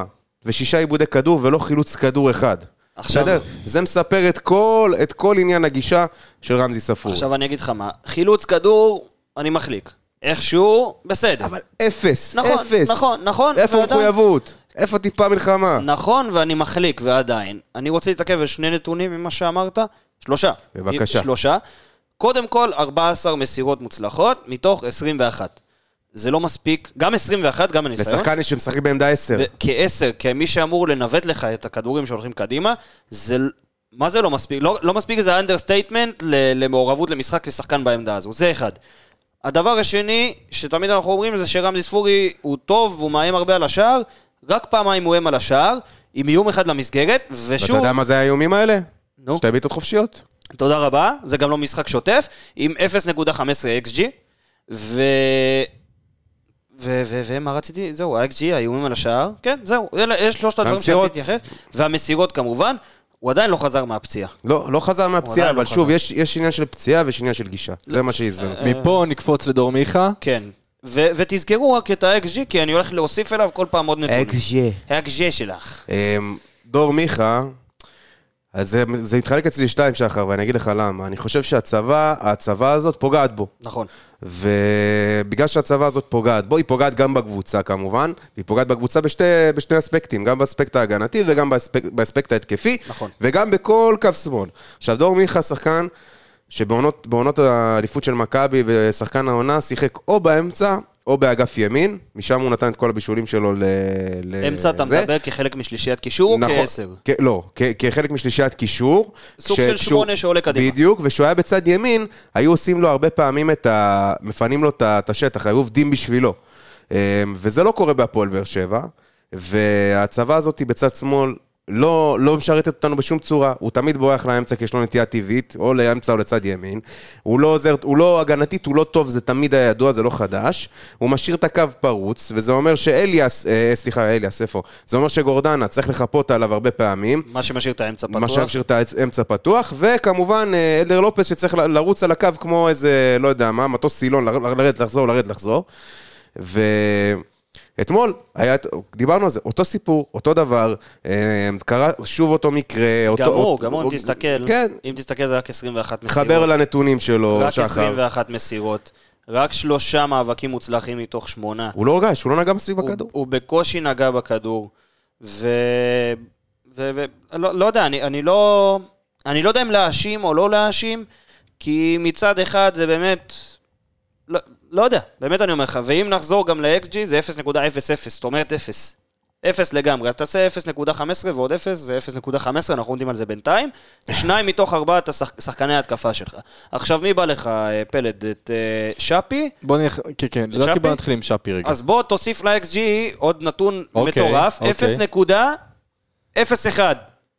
ושישה עיבודי כדור ולא חילוץ כדור אחד. עכשיו- בסדר? זה מספר את כל, את כל עניין הגישה של רמזי ספורי. עכשיו אני אגיד לך מה, חילוץ כדור, אני מחליק. איכשהו, בסדר. אבל אפס, נכון, אפס. נכון, נכון. איפה ועדיין- מחויבות? איפה טיפה מלחמה? נכון, ואני מחליק, ועדיין. אני רוצה להתעכב על שני נתונים ממה שאמרת. שלושה. בבקשה. שלושה. קודם כל, 14 מסירות מוצלחות מתוך 21. זה לא מספיק, גם 21, גם הניסיון. לשחקן שמשחק בעמדה 10. כעשר, כמי שאמור לנווט לך את הכדורים שהולכים קדימה, זה... מה זה לא מספיק? לא, לא מספיק זה understatement למעורבות למשחק לשחקן בעמדה הזו, זה אחד. הדבר השני, שתמיד אנחנו אומרים, זה שרמזי ספורי הוא טוב, הוא מאיים הרבה על השער, רק פעמיים הוא איים על השער, עם איום אחד למסגרת, ושוב... ואתה יודע מה זה האיומים האלה? נו, שתי בעיטות חופשיות. תודה רבה, זה גם לא משחק שוטף, עם 0.15 XG, ו... ומה רציתי? זהו, ה-XG, האיומים על השער, כן, זהו, אלה- יש שלושת הדברים. שרציתי להתייחס, והמסירות כמובן, הוא עדיין לא חזר מהפציעה. לא, לא חזר מהפציעה, עדיין לא אבל שוב, חזר. יש, יש עניין של פציעה ויש עניין של גישה. זה מה שעזבן אותי. מפה נקפוץ לדור מיכה. כן, ו- ותזכרו רק את ה-XG, כי אני הולך להוסיף אליו כל פעם עוד נתונים. אקז'ה. ה-XG שלך. אמ, דור מיכה, אז זה, זה התחלק אצלי שתיים שחר, ואני אגיד לך למה. אני חושב שהצבא, ההצבה הזאת פוגעת בו. נכון. ובגלל שהצבא הזאת פוגעת בו, היא פוגעת גם בקבוצה כמובן, היא פוגעת בקבוצה בשתי, בשני אספקטים, גם באספקט ההגנתי וגם באספקט, באספקט ההתקפי, נכון. וגם בכל קו שמאל. עכשיו, דור מיכה, שחקן שבעונות בעונות האליפות של מכבי ושחקן העונה, שיחק או באמצע או באגף ימין, משם הוא נתן את כל הבישולים שלו ל... אמצע אתה. מדבר כחלק משלישיית קישור או נכון. כעשר? כ- לא, כ- כחלק משלישיית קישור. סוג של כשהוא- שמונה שעולה קדימה. בדיוק, וכשהוא היה בצד ימין, היו עושים לו הרבה פעמים את ה... מפנים לו את השטח, היו עובדים בשבילו. אמ, וזה לא קורה בהפועל באר שבע, וההצבה הזאת בצד שמאל לא, לא משרתת אותנו בשום צורה, הוא תמיד בורח לאמצע כי יש לו נטייה טבעית, או לאמצע או לצד ימין. הוא לא עוזר, הוא לא הגנתית, הוא לא טוב, זה תמיד היה ידוע, זה לא חדש. הוא משאיר את הקו פרוץ, וזה אומר שאליאס, אה, סליחה, אליאס, איפה? זה אומר שגורדנה צריך לחפות עליו הרבה פעמים. מה שמשאיר את האמצע מה פתוח. שמשאיר את האמצע פתוח, וכמובן אה, אלדר לופס שצריך לרוץ על הקו כמו איזה, לא יודע מה, מטוס סילון, לרדת, לחזור, לרדת, לחזור. ואתמול, היה, דיברנו על זה, אותו סיפור, אותו דבר, אה, קרה שוב אותו מקרה. אותו, גם הוא, אותו- גם הוא, אם תסתכל, כן, אם תסתכל זה רק 21 מסירות. חבר לנתונים שלו, רק שחר. 21 מסירות. רק שלושה מאבקים מוצלחים מתוך שמונה. הוא לא הורגש, הוא לא נגע מסביב הוא- הכדור. הוא בקושי נגע בכדור. ו... ו... ו... לא, לא יודע, אני, אני לא... אני לא יודע אם להאשים או לא להאשים, כי מצד אחד זה באמת... לא, לא יודע, באמת אני אומר לך, ואם נחזור גם ל-XG זה 0.00, זאת אומרת 0. 0 לגמרי, אז תעשה 0.15 ועוד 0 זה 0.15, אנחנו עומדים על זה בינתיים. שניים מתוך ארבעת. שחקני ההתקפה שלך. עכשיו מי בא לך, אה, פלד? את אה, שפי? בוא נלך, כן, כן, לדעתי? בוא נתחיל עם שפי רגע. אז בוא תוסיף ל-XG עוד נתון אוקיי, מטורף, אוקיי. 0.01.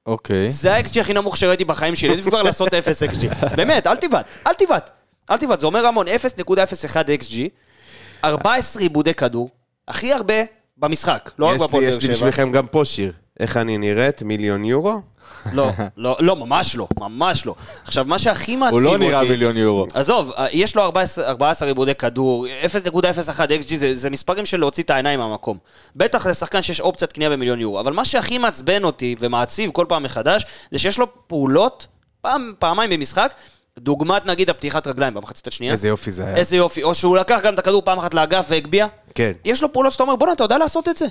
אוקיי. זה ה-XG הכי נמוך שראיתי בחיים שלי, עדיף כבר לעשות 0 XG. באמת, אל תבעט, אל תבעט. אל תבעט, זה אומר המון, 0.01 XG, 14 עיבודי כדור, הכי הרבה במשחק, לא רק בפועל באר יש לי שבע. בשבילכם גם פה שיר. איך אני נראית? מיליון יורו? לא, לא, לא, ממש לא, ממש לא. עכשיו, מה שהכי מעציב הוא אותי... לא נראה מיליון יורו. עזוב, יש לו 14, 14 עיבודי כדור, 0.01 XG זה, זה מספרים של להוציא את העיניים מהמקום. בטח לשחקן שיש אופציית קנייה במיליון יורו. אבל מה שהכי מעצבן אותי ומעציב כל פעם מחדש, זה שיש לו פעולות, פעם, פעמיים במשחק, דוגמת נגיד הפתיחת רגליים במחצית השנייה. איזה יופי זה היה. איזה יופי. או שהוא לקח גם את הכדור פעם אחת לאגף והגביה. כן. יש לו פעולות שאתה אומר, בואנה, אתה יודע לעשות את זה.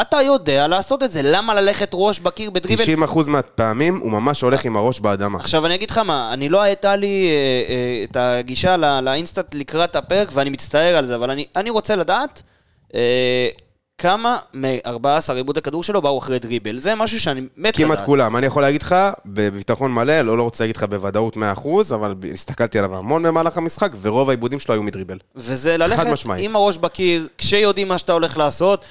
אתה יודע לעשות את זה, למה ללכת ראש בקיר בדריבל? 90% מהפעמים הוא ממש הולך עם הראש באדמה. עכשיו אני אגיד לך מה, אני לא הייתה לי אה, אה, את הגישה לא, לאינסטנט לקראת הפרק ואני מצטער על זה, אבל אני, אני רוצה לדעת אה, כמה מ-14 עיבודי כדור שלו באו אחרי דריבל. זה משהו שאני מת לדעת. כמעט כולם. אני יכול להגיד לך, בביטחון מלא, לא, לא רוצה להגיד לך בוודאות 100%, אבל הסתכלתי עליו המון במהלך המשחק, ורוב העיבודים שלו היו מדריבל. וזה ללכת. עם הראש בקיר, כשיודעים מה שאתה הולך לעשות,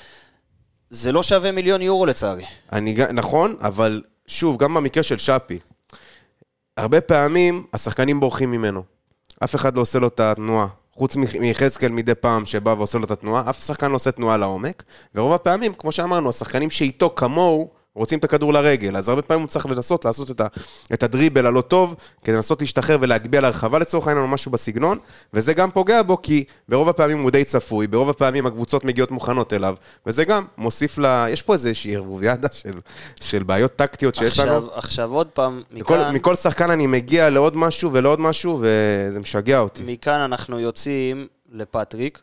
זה לא שווה מיליון יורו לצערי. אני, נכון, אבל שוב, גם במקרה של שפי, הרבה פעמים השחקנים בורחים ממנו. אף אחד לא עושה לו את התנועה. חוץ מיחזקאל מדי פעם שבא ועושה לו את התנועה, אף שחקן לא עושה תנועה לעומק, ורוב הפעמים, כמו שאמרנו, השחקנים שאיתו כמוהו, רוצים את הכדור לרגל, אז הרבה פעמים הוא צריך לנסות לעשות את, ה, את הדריבל הלא טוב, כדי לנסות להשתחרר ולהגביה לרחבה לצורך העניין או משהו בסגנון, וזה גם פוגע בו, כי ברוב הפעמים הוא די צפוי, ברוב הפעמים הקבוצות מגיעות מוכנות אליו, וזה גם מוסיף ל... יש פה איזושהי ערבוביאדה של, של בעיות טקטיות שיש לנו. עכשיו, עכשיו עוד פעם, מכל, מכאן, מכל שחקן אני מגיע לעוד משהו ולעוד משהו, וזה משגע אותי. מכאן אנחנו יוצאים לפטריק,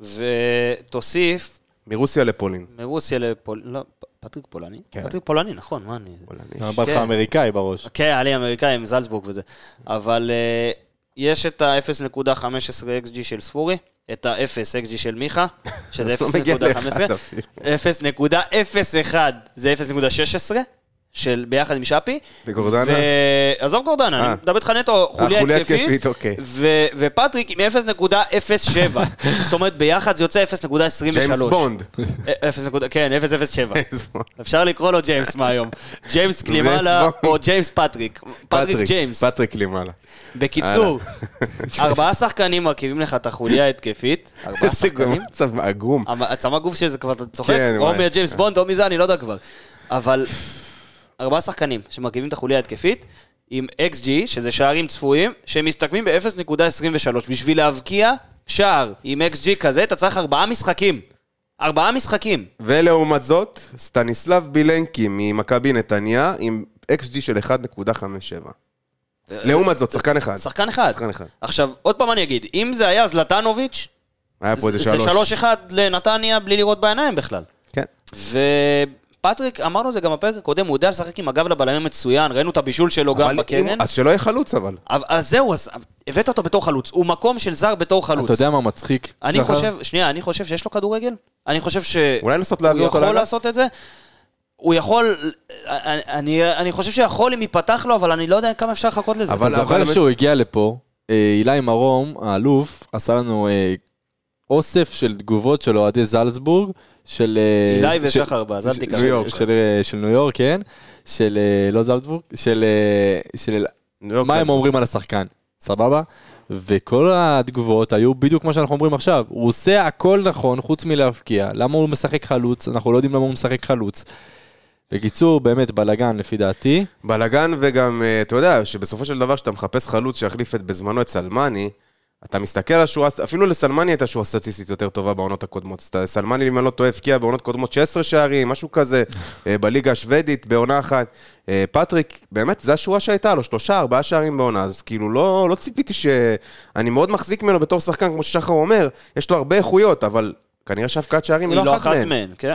ותוסיף מרוסיה לפולין. מרוסיה לפול... לא, פטריק פולני? כן. פטריק פולני, נכון, מה אני... פולני. בא לך כן. אמריקאי בראש. כן, היה לי אמריקאי עם זלצבורג וזה. אבל אה, יש את ה-0.15 XG של ספורי, את ה-0 XG של מיכה, שזה [laughs] לא מגיע לאחד 0.15, אפילו. 0.01 זה 0.16. של ביחד עם שפי. וגורדנה? עזוב גורדנה, אה. אני מדבר איתך נטו חוליה חוליה התקפית. אוקיי. ו- ופטריק עם 0.07. [laughs] זאת אומרת, ביחד זה יוצא 0.23. ג'יימס בונד. אה, 0. כן, 007. אפשר לקרוא לו ג'יימס מהיום. ג'יימס ג'יימס או ג'יימס פטריק. פטריק ג'יימס. פטריק למעלה. בקיצור, [laughs] ארבעה שחקנים מרכיבים לך את החוליה ההתקפית. ארבעה שחקנים. מצב עגום. הצמא גוף שזה כבר, אתה צוחק, כן, או. מג'יימס בונד או מזה, אני לא יודע כבר. אבל ארבעה שחקנים שמרכיבים את החוליה ההתקפית, עם XG, שזה שערים צפויים, שהם מסתכמים ב-0.23. בשביל להבקיע, שער עם XG כזה, אתה צריך ארבעה משחקים. ארבעה משחקים. ולעומת זאת, סטניסלב בילנקי ממכבי נתניה עם XG של 1.57. לעומת זאת, שחקן אחד. שחקן אחד. שחקן אחד. עכשיו, עוד פעם אני אגיד, אם זה היה זלטנוביץ', היה פה איזה זה שלוש. שלוש אחד לנתניה בלי לראות בעיניים בכלל. כן. ופטריק, אמרנו את זה גם בפרק הקודם, הוא יודע לשחק עם הגב לבלמים מצוין, ראינו את הבישול שלו גם אם- בקרן. אז שלא יהיה חלוץ אבל. אבל- אז זהו, אז הבאת אותו בתור חלוץ. הוא מקום של זר בתור חלוץ. אתה יודע מה מצחיק? אני שחר? חושב, שנייה, אני חושב שיש לו כדורגל. אני חושב ש... אולי לנסות להביא הוא אותו יכול? לעשות את זה. הוא יכול, אני, אני, אני חושב שיכול אם ייפתח לו, אבל אני לא יודע כמה אפשר לחכות לזה. אבל- זוכר שהוא הגיע לפה, אה, אילי מרום, האלוף, עשה לנו אה, אוסף של תגובות של אוהדי זלצבורג, של... אה, אילי ושחר בז, אל תיקח. של- של אה, של ניו יורק, כן? של... אה, לא זלצבורג, של... של... מה. הם אומרים על השחקן, סבבה? וכל התגובות היו בדיוק מה שאנחנו אומרים עכשיו. הוא עושה הכל נכון חוץ מלהבקיע. למה הוא משחק חלוץ? אנחנו לא יודעים למה הוא משחק חלוץ. בקיצור, באמת בלאגן לפי דעתי. בלאגן וגם, אתה יודע, שבסופו של דבר כשאתה מחפש חלוץ שיחליף את בזמנו את סלמני, אתה מסתכל על שורה, אפילו לסלמני הייתה שורה סטטיסטית יותר טובה בעונות הקודמות. סלמני, אם אני לא טועה, הבקיע בעונות קודמות 16 שערים, משהו כזה, אה, בליגה השוודית, בעונה אחת. אה, פטריק, באמת, זו השורה שהייתה לו, שלושה, ארבעה שערים בעונה, אז כאילו לא, לא ציפיתי ש... אני מאוד מחזיק ממנו בתור שחקן, כמו ששחר אומר, יש לו הרבה איכויות, אבל כנראה שהבקעת שערים היא היא לא אחת מהן. מהן, כן.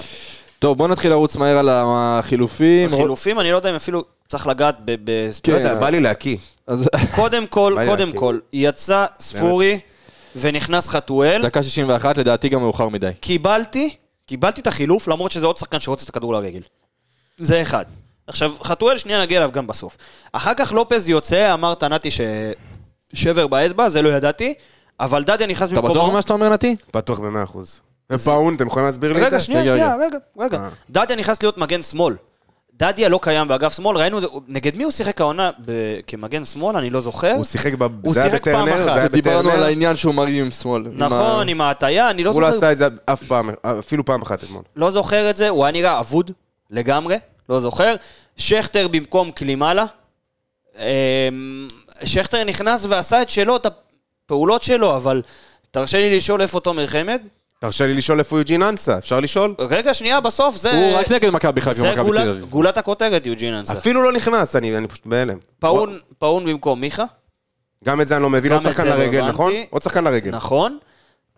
טוב, בוא נתחיל לרוץ מהר על החילופים. חילופים, אני לא יודע אם אפילו צריך לגעת ב- לא בספציפית. יודע, בא לי להקיא. קודם כל, קודם. כל, יצא ספורי ונכנס חתואל. דקה 61, לדעתי גם מאוחר מדי. קיבלתי, קיבלתי את החילוף, למרות שזה עוד שחקן שרוצה את הכדור לרגל. זה אחד. עכשיו, חתואל, שנייה נגיע אליו גם בסוף. אחר כך לופז יוצא, אמרת נתי ששבר באצבע, זה לא ידעתי, אבל דדיה נכנס אתה במקומו. בטוח במה שאתה אומר, נתי? בטוח במאה אחוז. ופאון, אתם יכולים להסביר לי את זה? שנייה, רגע, שנייה, רגע, רגע. אה. דדיה נכנס להיות מגן שמאל. דדיה לא קיים באגף שמאל, ראינו את זה, נגד מי הוא שיחק העונה כמגן שמאל, אני לא זוכר. הוא שיחק, ב... הוא זה היה שיחק פעם בטרנר, אחת. דיברנו. על העניין שהוא מרים עם שמאל. נכון, עם ההטייה, אני לא הוא לא זוכר. עשה את זה אף פעם, אפילו פעם אחת אתמול. לא זוכר את זה, הוא היה נראה אבוד לגמרי, לא זוכר. שכטר במקום קלימאלה. אמ, שכטר נכנס ועשה את שלו, את הפעולות שלו, אבל תרשה לי לשאול איפה תומר חמד. תרשה לי לשאול איפה יוג'ין אנסה, אפשר לשאול? רגע, שנייה, בסוף זה... הוא רק נגד מכבי חיפה זה ומכבי תל אביב. גולת הכותרת, יוג'ין אנסה. אפילו לא נכנס, אני אני פשוט בהלם. פאון, פאון במקום מיכה, גם את זה אני לא מבין, עוד שחקן זה לא לרגל, הבנתי. נכון? עוד שחקן לרגל. נכון.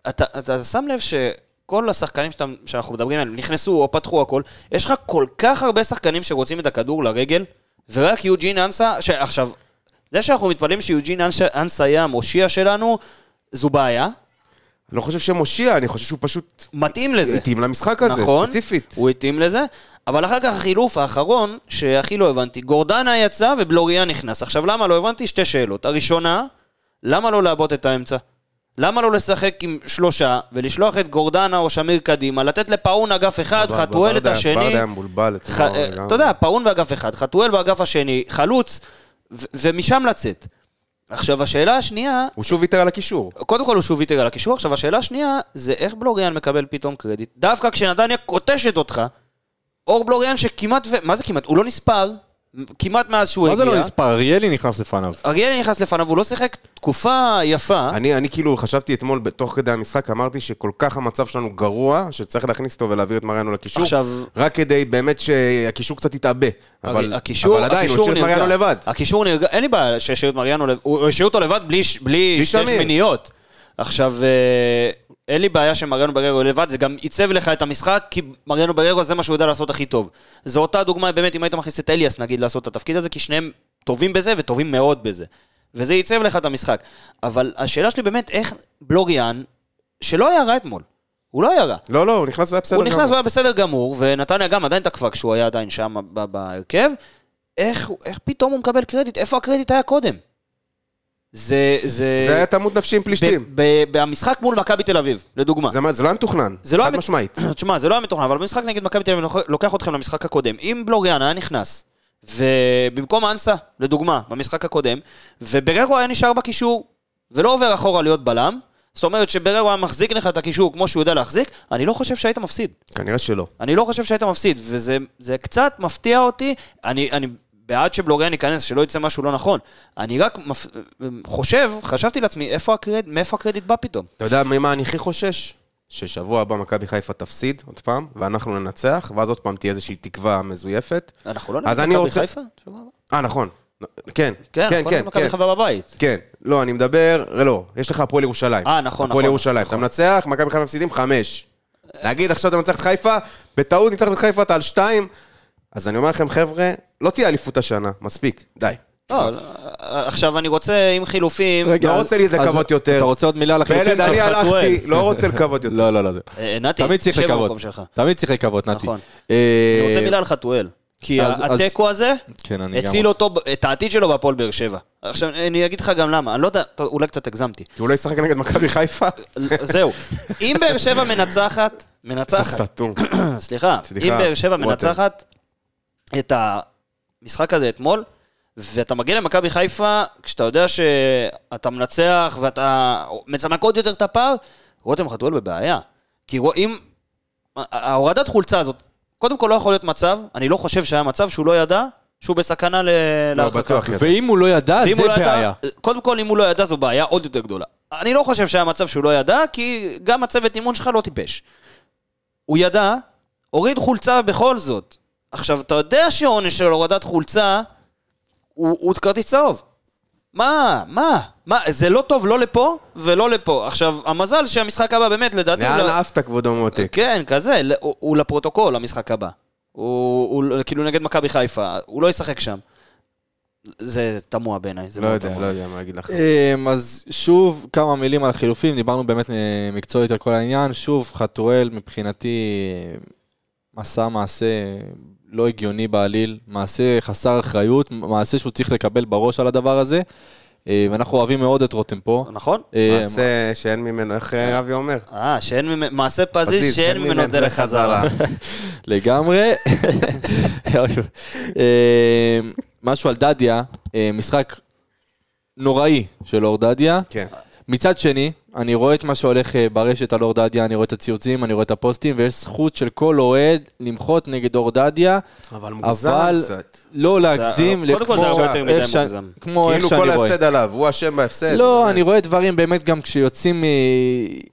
אתה, אתה שם לב שכל השחקנים שאתה, שאנחנו מדברים עליהם נכנסו או פתחו הכל, יש לך כל כך הרבה שחקנים שרוצים את הכדור לרגל, ורק יוג'ין אנסה, ש... עכשיו, זה שאנחנו מתפלאים שיוג'ין אנסה, אנסה יהיה המושיע שלנו, זו בעיה. אני לא חושב שמושיע, אני חושב שהוא פשוט מתאים לזה. התאים למשחק הזה, נכון, ספציפית. הוא התאים לזה, אבל אחר כך החילוף האחרון, שהכי לא הבנתי, גורדנה יצא ובלוריה נכנס. עכשיו, למה לא הבנתי? שתי שאלות. הראשונה, למה לא לעבות את האמצע? למה לא לשחק עם שלושה, ולשלוח את גורדנה או שמיר קדימה, לתת לפאון אגף אחד, חתואל את השני, ברדה היה מבולבל לגמרי. אתה יודע, פאון באגף אחד, חתואל באגף השני, חלוץ, ו- ומשם לצאת. עכשיו, השאלה השנייה, הוא שוב ויתר על הקישור. קודם כל הוא שוב ויתר על הקישור, עכשיו השאלה השנייה זה איך בלוריאן מקבל פתאום קרדיט. דווקא כשנתניה קוטשת אותך, אור בלוריאן שכמעט, ו... מה זה כמעט? הוא לא נספר, כמעט מאז שהוא מה זה הגיע. לא נספר? אריאלי נכנס לפניו. אריאל נכנס לפניו, הוא לא שיחק תקופה יפה. אני, אני כאילו חשבתי אתמול, תוך כדי המשחק, אמרתי שכל כך המצב שלנו גרוע, שצריך להכניס אותו ולהעביר את מריאנו לקישור. עכשיו, רק כדי באמת שהקישור קצת יתעבה. אבל, הקישור, אבל עדיין, הוא השאיר את מריאנו. לבד. הקישור נרגע, אין לי בעיה שישאיר את מריאנו לבד, הוא השאיר אותו לבד בלי, בלי בלי שתי שמיר. שמיניות. עכשיו, אה, אין לי בעיה שמריאנו בררו לבד, זה גם עיצב לך את המשחק, כי מריאנו בררו זה מה שהוא יודע לעשות הכי טוב. זו אותה דוגמה, באמת, אם היית מכניס את אליאס, נגיד, לעשות את התפקיד הזה, כי שניהם טובים בזה וטובים מאוד בזה. וזה עיצב לך את המשחק. אבל השאלה שלי באמת, איך בלוריאן, שלא היה רע אתמול, הוא לא היה רע. לא, לא, הוא נכנס והיה בסדר הוא נכנס גמור. והיה בסדר גמור, ונתניה גם עדיין תקפה כשהוא היה עדיין שם בהרכב. איך, איך פתאום הוא מקבל קרדיט? איפה הקרדיט היה קודם? זה... זה... זה היה תמות נפשי עם פלישתים. במשחק מול מכבי תל אביב, לדוגמה. זה זה לא היה מתוכנן, זה לא חד משמעית. [clears throat] תשמע, זה לא היה מתוכנן, אבל במשחק נגד מכבי תל אביב, אני לוקח אתכם למשחק הקודם. אם בלוריאן היה נכנס, ובמקום אנסה, לדוגמה, במשחק הקודם, ובררו היה נשאר בקישור, ולא עובר אחורה להיות בלם, זאת אומרת שבררו היה מחזיק לך את הקישור כמו שהוא יודע להחזיק, אני לא חושב שהיית מפסיד. כנראה שלא. אני לא חושב שהיית מפסיד, וזה זה קצת מפתיע אותי. אני, אני בעד שבלוריאן ייכנס, שלא יצא משהו לא נכון. אני רק מפ... חושב, חשבתי לעצמי, איפה הקרד... מאיפה הקרדיט בא פתאום? אתה יודע ממה אני הכי חושש? ששבוע הבא מכבי חיפה תפסיד עוד פעם, ואנחנו ננצח, ואז עוד פעם תהיה איזושהי תקווה מזויפת. אנחנו לא נגד מכבי רוצה- חיפה? אה, נכון. כן, כן, כן, כן, מכבי כן. חיפה בבית. כן, לא, אני מדבר, לא, יש לך הפועל ירושלים. אה, נכון, הפועל נכון, ירושלים, אתה נכון. מנצח, מכבי חיפה מפסידים חמש. להגיד עכשיו אתה מנצח את חיפה, בטעות ניצחת את חיפה, אתה על שתיים, אז אני אומר לכם, חבר'ה, לא תהיה אליפות השנה, מספיק, די. לא, עכשיו אני רוצה עם חילופים. רגע, לא רוצה לקוות אז יותר. אתה רוצה עוד מילה על החילופים? וילד, אני. הלכתי, לא רוצה לקוות יותר. לא, לא, לא. זה- אה, נתי, תמיד צריך שב לקוות. במקום שלך. תמיד צריך לקוות, נתי. נכון. אה, אני רוצה מילה על חתואל. כי התיקו הזה כן, הציל. אותו, את העתיד שלו בהפועל באר שבע. עכשיו, אני אגיד לך גם למה, אני לא יודע, אולי קצת הגזמתי. כי הוא לא ישחק נגד מכבי חיפה? [laughs] זהו, אם באר שבע מנצחת, מנצחת, סתום. [coughs] סליחה, אם באר שבע. מנצחת את המשחק הזה אתמול, ואתה מגיע למכבי חיפה, כשאתה יודע שאתה מנצח ואתה מצמק עוד יותר את הפער, רותם חתואל בבעיה. כי רוא- אם... ההורדת חולצה הזאת, קודם כל לא יכול להיות מצב, אני לא חושב שהיה מצב שהוא לא ידע שהוא בסכנה ל- לא, להרחקה. בטוח. ידע. ואם הוא לא ידע, זה לא ידע, בעיה. קודם כל, אם הוא לא ידע, זו בעיה עוד יותר גדולה. אני לא חושב שהיה מצב שהוא לא ידע, כי גם הצוות אימון שלך לא טיפש. הוא ידע, הוריד חולצה בכל זאת. עכשיו, אתה יודע שעונש של הורדת חולצה הוא, הוא כרטיס צהוב. מה? מה? מה? זה לא טוב לא לפה ולא לפה. עכשיו, המזל שהמשחק הבא באמת, לדעתי... לאן לא- עפת כבודו מותק? כן, כזה, הוא, הוא לפרוטוקול, המשחק הבא. הוא, הוא כאילו נגד מכבי חיפה, הוא לא ישחק שם. זה תמוה בעיניי. לא יודע, תמוה. לא יודע מה להגיד לך. אמ, אז שוב, כמה מילים על החילופים, דיברנו באמת אה, מקצועית על כל העניין. שוב, חתואל מבחינתי עשה מעשה לא הגיוני בעליל, מעשה חסר אחריות, מעשה שהוא צריך לקבל בראש על הדבר הזה. אה, ואנחנו אוהבים מאוד את רותם פה. נכון? אה, מעשה שאין ממנו, איך אה, אבי אומר? אה, שאין ממנו, מעשה פזיז שאין ממנו דרך חזרה. [laughs] לגמרי. משהו על דדיה, משחק נוראי של אור דדיה. כן. מצד שני, אני רואה את מה שהולך אה, ברשת על אור דדיה, אני רואה את הציוצים, אני רואה את הפוסטים, ויש זכות של כל אוהד למחות נגד אור דדיה, אבל מוגזם אבל קצת. לא להגזים, קודם כל זה הרבה יותר מדי מוגזם. כמו איך כאילו כל. ההפסד עליו, הוא אשם בהפסד. לא, באמת. אני רואה דברים באמת גם כשיוצאים מ...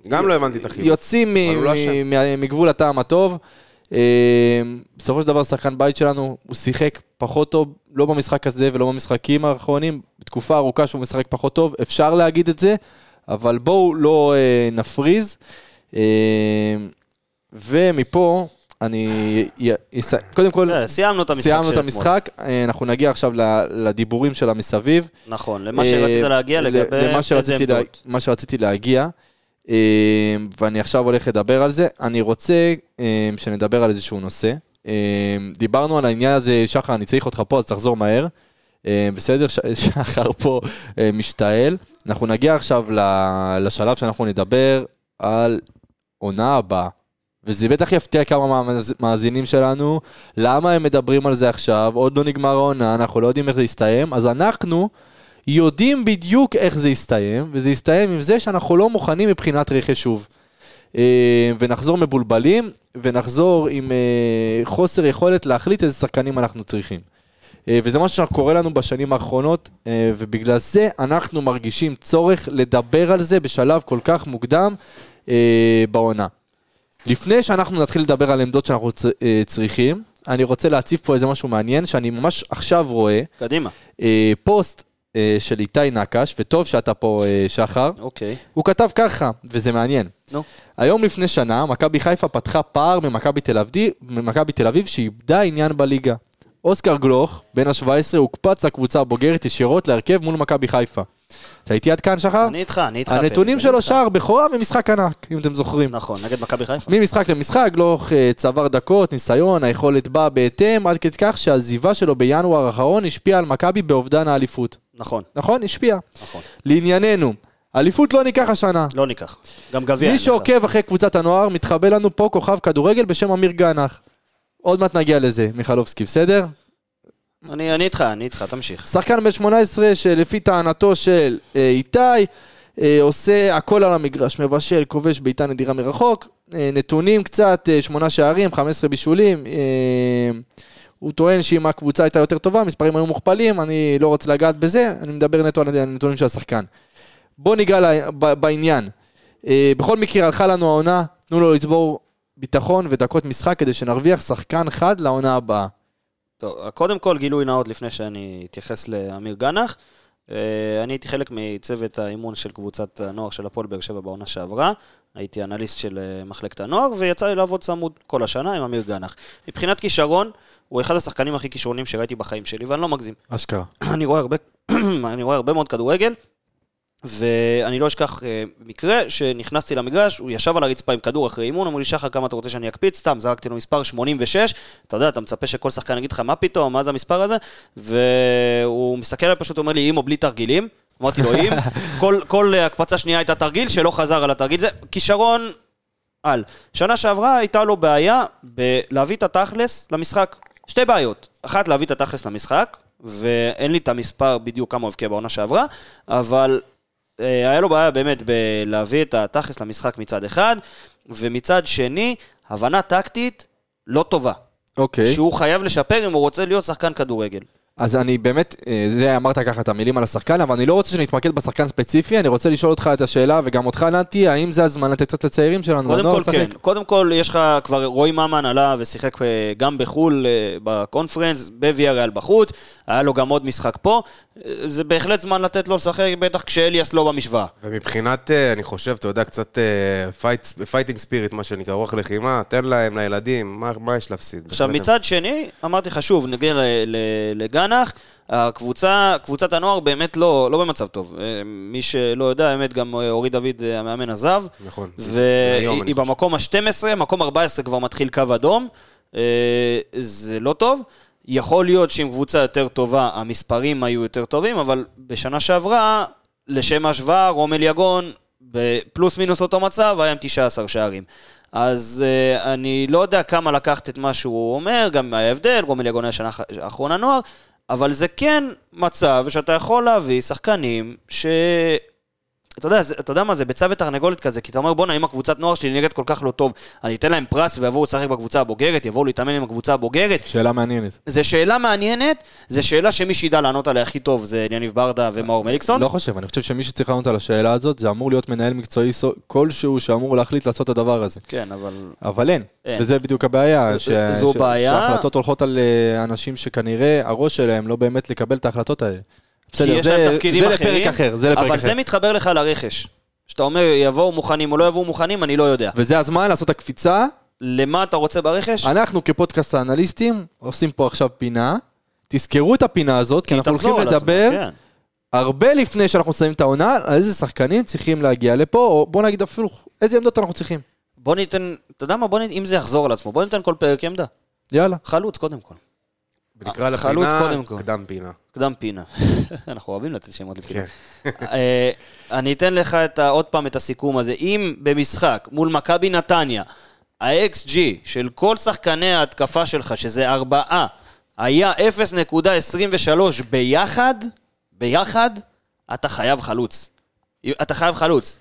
גם לא הבנתי את החילוק. יוצאים מ- לא. מ- מגבול הטעם הטוב. אה, בסופו של דבר, שחקן בית שלנו, הוא שיחק פחות טוב, לא במשחק הזה ולא במשחקים האחרונים. בתקופה ארוכה שהוא משחק פחות טוב, אפשר להגיד את זה, אבל בואו לא אה, נפריז. אה, ומפה, אני... קודם כל, אה, סיימנו את המשחק סיימנו את. המשחק, אה, אנחנו נגיע עכשיו לדיבורים של המסביב. נכון, למה שרצית אה, להגיע לגבי למה איזה שרציתי לה- עמדות. מה שרציתי להגיע, ואני עכשיו הולך לדבר על זה. אני רוצה אה, שנדבר על איזשהו נושא. אה, דיברנו על העניין הזה, שחר, אני צריך אותך פה, אז תחזור מהר. בסדר, [laughs] שחר פה משתעל. אנחנו נגיע עכשיו לשלב שאנחנו נדבר על עונה הבאה. וזה בטח יפתיע כמה מהמאזינים שלנו, למה הם מדברים על זה עכשיו, עוד לא נגמר העונה, אנחנו לא יודעים איך זה יסתיים, אז אנחנו יודעים בדיוק איך זה יסתיים, וזה יסתיים עם זה שאנחנו לא מוכנים מבחינת רכש שוב. אה, ונחזור מבולבלים, ונחזור עם אה, חוסר יכולת להחליט איזה שחקנים אנחנו צריכים. אה, וזה משהו שקורה לנו בשנים האחרונות, ובגלל זה אנחנו מרגישים צורך לדבר על זה בשלב כל כך מוקדם בעונה. לפני שאנחנו נתחיל לדבר על עמדות שאנחנו צריכים, אני רוצה להציף פה איזה משהו מעניין, שאני ממש עכשיו רואה קדימה. פוסט של איתי נקש, וטוב שאתה פה, אה, שחר, אוקיי. הוא כתב ככה, וזה מעניין. נו. היום לפני שנה, מכבי חיפה פתחה פער ממכבי תל אביב, שאיבדה עניין בליגה. אוסקר גלוך, בן ה-17, הוקפץ לקבוצה הבוגרת ישירות להרכב מול מכבי חיפה. אתה איתי עד כאן, שחר? אני איתך, אני איתך. הנתונים שלו איתך. שער בכורה ממשחק ענק, אם אתם זוכרים. נכון, נגד מכבי חיפה. ממשחק למשחק, גלוך אה, צבר דקות, ניסיון, היכולת באה בהתאם, עד כדי כך שהעזיבה שלו בינואר האחרון השפיעה על מכבי באובדן האליפות. נכון, נכון? השפיע. נכון. לענייננו, אליפות לא ניקח השנה. לא ניקח. גם גביע. מי. שעוקב אחרי קבוצת הנוער, מתחבא לנו פה כוכב כדורגל בשם אמיר גנח. עוד מעט נגיע לזה, מיכלובסקי, בסדר? אני אני איתך, אני איתך, תמשיך. שחקן בן 18 שלפי טענתו של אה, איתי, אה, עושה הכל על המגרש, מבשל, כובש בעיטה נדירה מרחוק, אה, נתונים קצת, אה, שמונה שערים, 15 בישולים, אה, הוא טוען שאם הקבוצה הייתה יותר טובה, המספרים היו מוכפלים, אני לא רוצה לגעת בזה, אני מדבר נטו על הנתונים של השחקן. בוא ניגע ל- ב- בעניין. אה, בכל מקרה, הלכה לנו העונה, תנו לו לצבור ביטחון ודקות משחק כדי שנרוויח שחקן חד לעונה הבאה. טוב, קודם כל גילוי נאות לפני שאני אתייחס לאמיר גנח. אה, אני הייתי חלק מצוות האימון של קבוצת הנוער של הפועל באר שבע בעונה שעברה. הייתי אנליסט של אה, מחלקת הנוער, ויצא לי לעבוד צמוד כל השנה עם אמיר גנח. מבחינת כישרון, הוא אחד השחקנים הכי כישרונים שראיתי בחיים שלי, ואני לא מגזים. [clears throat] אשכרה. אני רואה הרבה, [clears throat] אני רואה הרבה מאוד כדורגל, ואני לא אשכח אה, מקרה שנכנסתי למגרש, הוא ישב על הרצפה עם כדור אחרי אימון, אמרו לי, שחר, כמה אתה רוצה שאני אקפיץ? סתם, זרקתי לו מספר 86, אתה יודע, אתה מצפה שכל שחקן יגיד לך, מה פתאום, מה זה המספר הזה? והוא מסתכל עליי פשוט, אומר לי, עם או בלי תרגילים? אמרתי לו, עם. כל, כל הקפצה שנייה הייתה תרגיל, שלא חזר על התרגיל. זה כישרון על. שנה שעברה הייתה לו בעיה בלהביא את התכלס למשחק. שתי בעיות. אחת, להביא את התכלס למשחק, ואין לי את המספר בדיוק כמה הוא הבקיע בעונה שעברה, אבל אה, היה לו בעיה באמת בלהביא את התכלס למשחק מצד אחד, ומצד שני, הבנה טקטית לא טובה. אוקיי. שהוא חייב לשפר אם הוא רוצה להיות שחקן כדורגל. אז אני באמת, אה, זה אמרת ככה את המילים על השחקן, אבל אני לא רוצה שנתמקד בשחקן ספציפי, אני רוצה לשאול אותך את השאלה, וגם אותך נתי, האם זה הזמן לתת קצת לצעירים שלנו, קודם כל כן, לשחק? קודם כל יש לך כבר רועי ממן עלה ושיחק אה, גם בחו"ל אה, בקונפרנס, בוויאריאל בחוץ, היה לו גם עוד משחק פה, זה בהחלט זמן לתת לו לשחק, בטח כשאליאס לא במשוואה. ומבחינת, אני חושב, אתה יודע, קצת fighting spirit, מה שנקרא, רוח לחימה, תן להם, לילדים, מה מה יש להפסיד? עכשיו. מצד שני, אמרתי לך שוב, נגיע ל- לגנח, הקבוצה, קבוצת הנוער באמת לא, לא במצב טוב. אה, מי שלא יודע, האמת גם אה, אורי דוד, אה, המאמן עזב. נכון. והיא במקום ה-12, מקום 14 כבר מתחיל קו אדום. זה לא טוב. יכול להיות שעם קבוצה יותר טובה, המספרים היו יותר טובים, אבל בשנה שעברה, לשם ההשוואה, רומל יגון, בפלוס מינוס אותו מצב, היה עם 19 שערים. אז uh, אני לא יודע כמה לקחת את מה שהוא אומר, גם היה הבדל, רומל יגון היה שנה האחרונה נוער, אבל זה כן מצב שאתה יכול להביא שחקנים ש... אתה יודע, זה, אתה יודע מה זה, ביצה ותרנגולת כזה, כי אתה אומר, בואנה, אם הקבוצת נוער שלי נראית כל כך לא טוב, אני אתן להם פרס ויבואו לשחק בקבוצה הבוגרת, יבואו להתאמן עם הקבוצה הבוגרת. שאלה מעניינת. זו שאלה מעניינת, זו שאלה שמי שידע לענות עליה הכי טוב זה יניב ברדה ומאור מליקסון. לא חושב, אני חושב שמי שצריך לענות על השאלה הזאת, זה אמור להיות מנהל מקצועי כלשהו שאמור להחליט לעשות את הדבר הזה. כן, אבל... אבל אין, אין. וזה בדיוק הבעיה. ש- זו ש- בעיה. שההחלטות הולכות על אה, אנשים שכנראה הראש שלהם לא באמת לקבל את ההחלטות האלה. בסדר, זה- זה לפרק אחר, זה לפרק אבל אחר. זה מתחבר לך לרכש. שאתה אומר, יבואו מוכנים או לא יבואו מוכנים, אני לא יודע. וזה הזמן לעשות את הקפיצה. למה אתה רוצה ברכש? אנחנו כפודקאסט האנליסטים עושים פה עכשיו פינה. תזכרו את הפינה הזאת, כי היא אנחנו הולכים לדבר כן. הרבה לפני שאנחנו מסיימים את העונה, על איזה שחקנים צריכים להגיע לפה, או בוא נגיד אפילו איזה עמדות אנחנו צריכים. בוא ניתן, אתה יודע מה, בוא ניתן, אם זה יחזור על עצמו, בוא ניתן כל פרק עמדה. יאללה. חלוץ קודם כל. ונקרא חלוץ לפינה, קודם כל. קדם פינה. קדם פינה. [laughs] אנחנו אוהבים לתת שמות לפינה. כן. אה, אני אתן לך את ה- עוד פעם את הסיכום הזה. אם במשחק מול מכבי נתניה, ה-XG של כל שחקני ההתקפה שלך, שזה ארבעה, היה 0.23 ביחד, ביחד, אתה חייב חלוץ. אתה חייב חלוץ.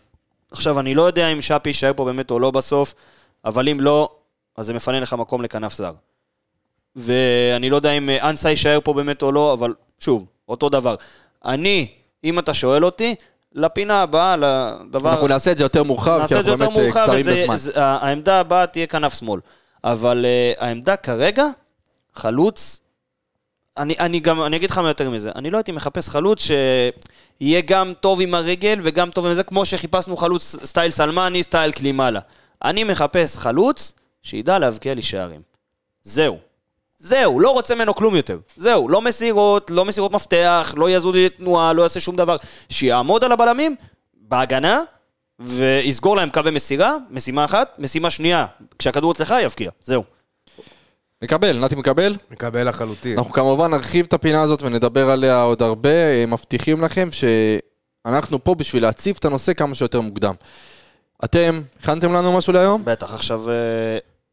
עכשיו, אני לא יודע אם שפי יישאר פה באמת או לא בסוף, אבל אם לא, אז זה מפנה לך מקום לכנף זר. ואני לא יודע אם אה, אנסה יישאר פה באמת או לא, אבל שוב, אותו דבר. אני, אם אתה שואל אותי, לפינה הבאה, לדבר... אנחנו נעשה את זה יותר מורחב, כי אנחנו באמת אה, מאוחר, קצרים וזה- בזמן. זה- העמדה הבאה תהיה כנף שמאל. אבל uh, העמדה כרגע, חלוץ, אני, אני גם, אני אגיד לך מה יותר מזה, אני לא הייתי מחפש חלוץ שיהיה גם טוב עם הרגל וגם טוב עם זה, כמו שחיפשנו חלוץ סטייל סלמני, סטייל קלימאלה. אני מחפש חלוץ שידע להבקיע לי שערים. זהו. זהו, לא רוצה ממנו כלום יותר. זהו, לא מסירות, לא מסירות מפתח, לא יזוז לי תנועה, לא יעשה שום דבר. שיעמוד על הבלמים, בהגנה, ויסגור להם קווי מסירה, משימה אחת, משימה שנייה, כשהכדור אצלך יבקיע, זהו. מקבל, נתי מקבל. מקבל לחלוטין. אנחנו כמובן נרחיב את הפינה הזאת ונדבר עליה עוד הרבה. אה, מבטיחים לכם שאנחנו פה בשביל להציף את הנושא כמה שיותר מוקדם. אתם, הכנתם לנו משהו להיום? בטח, עכשיו אה,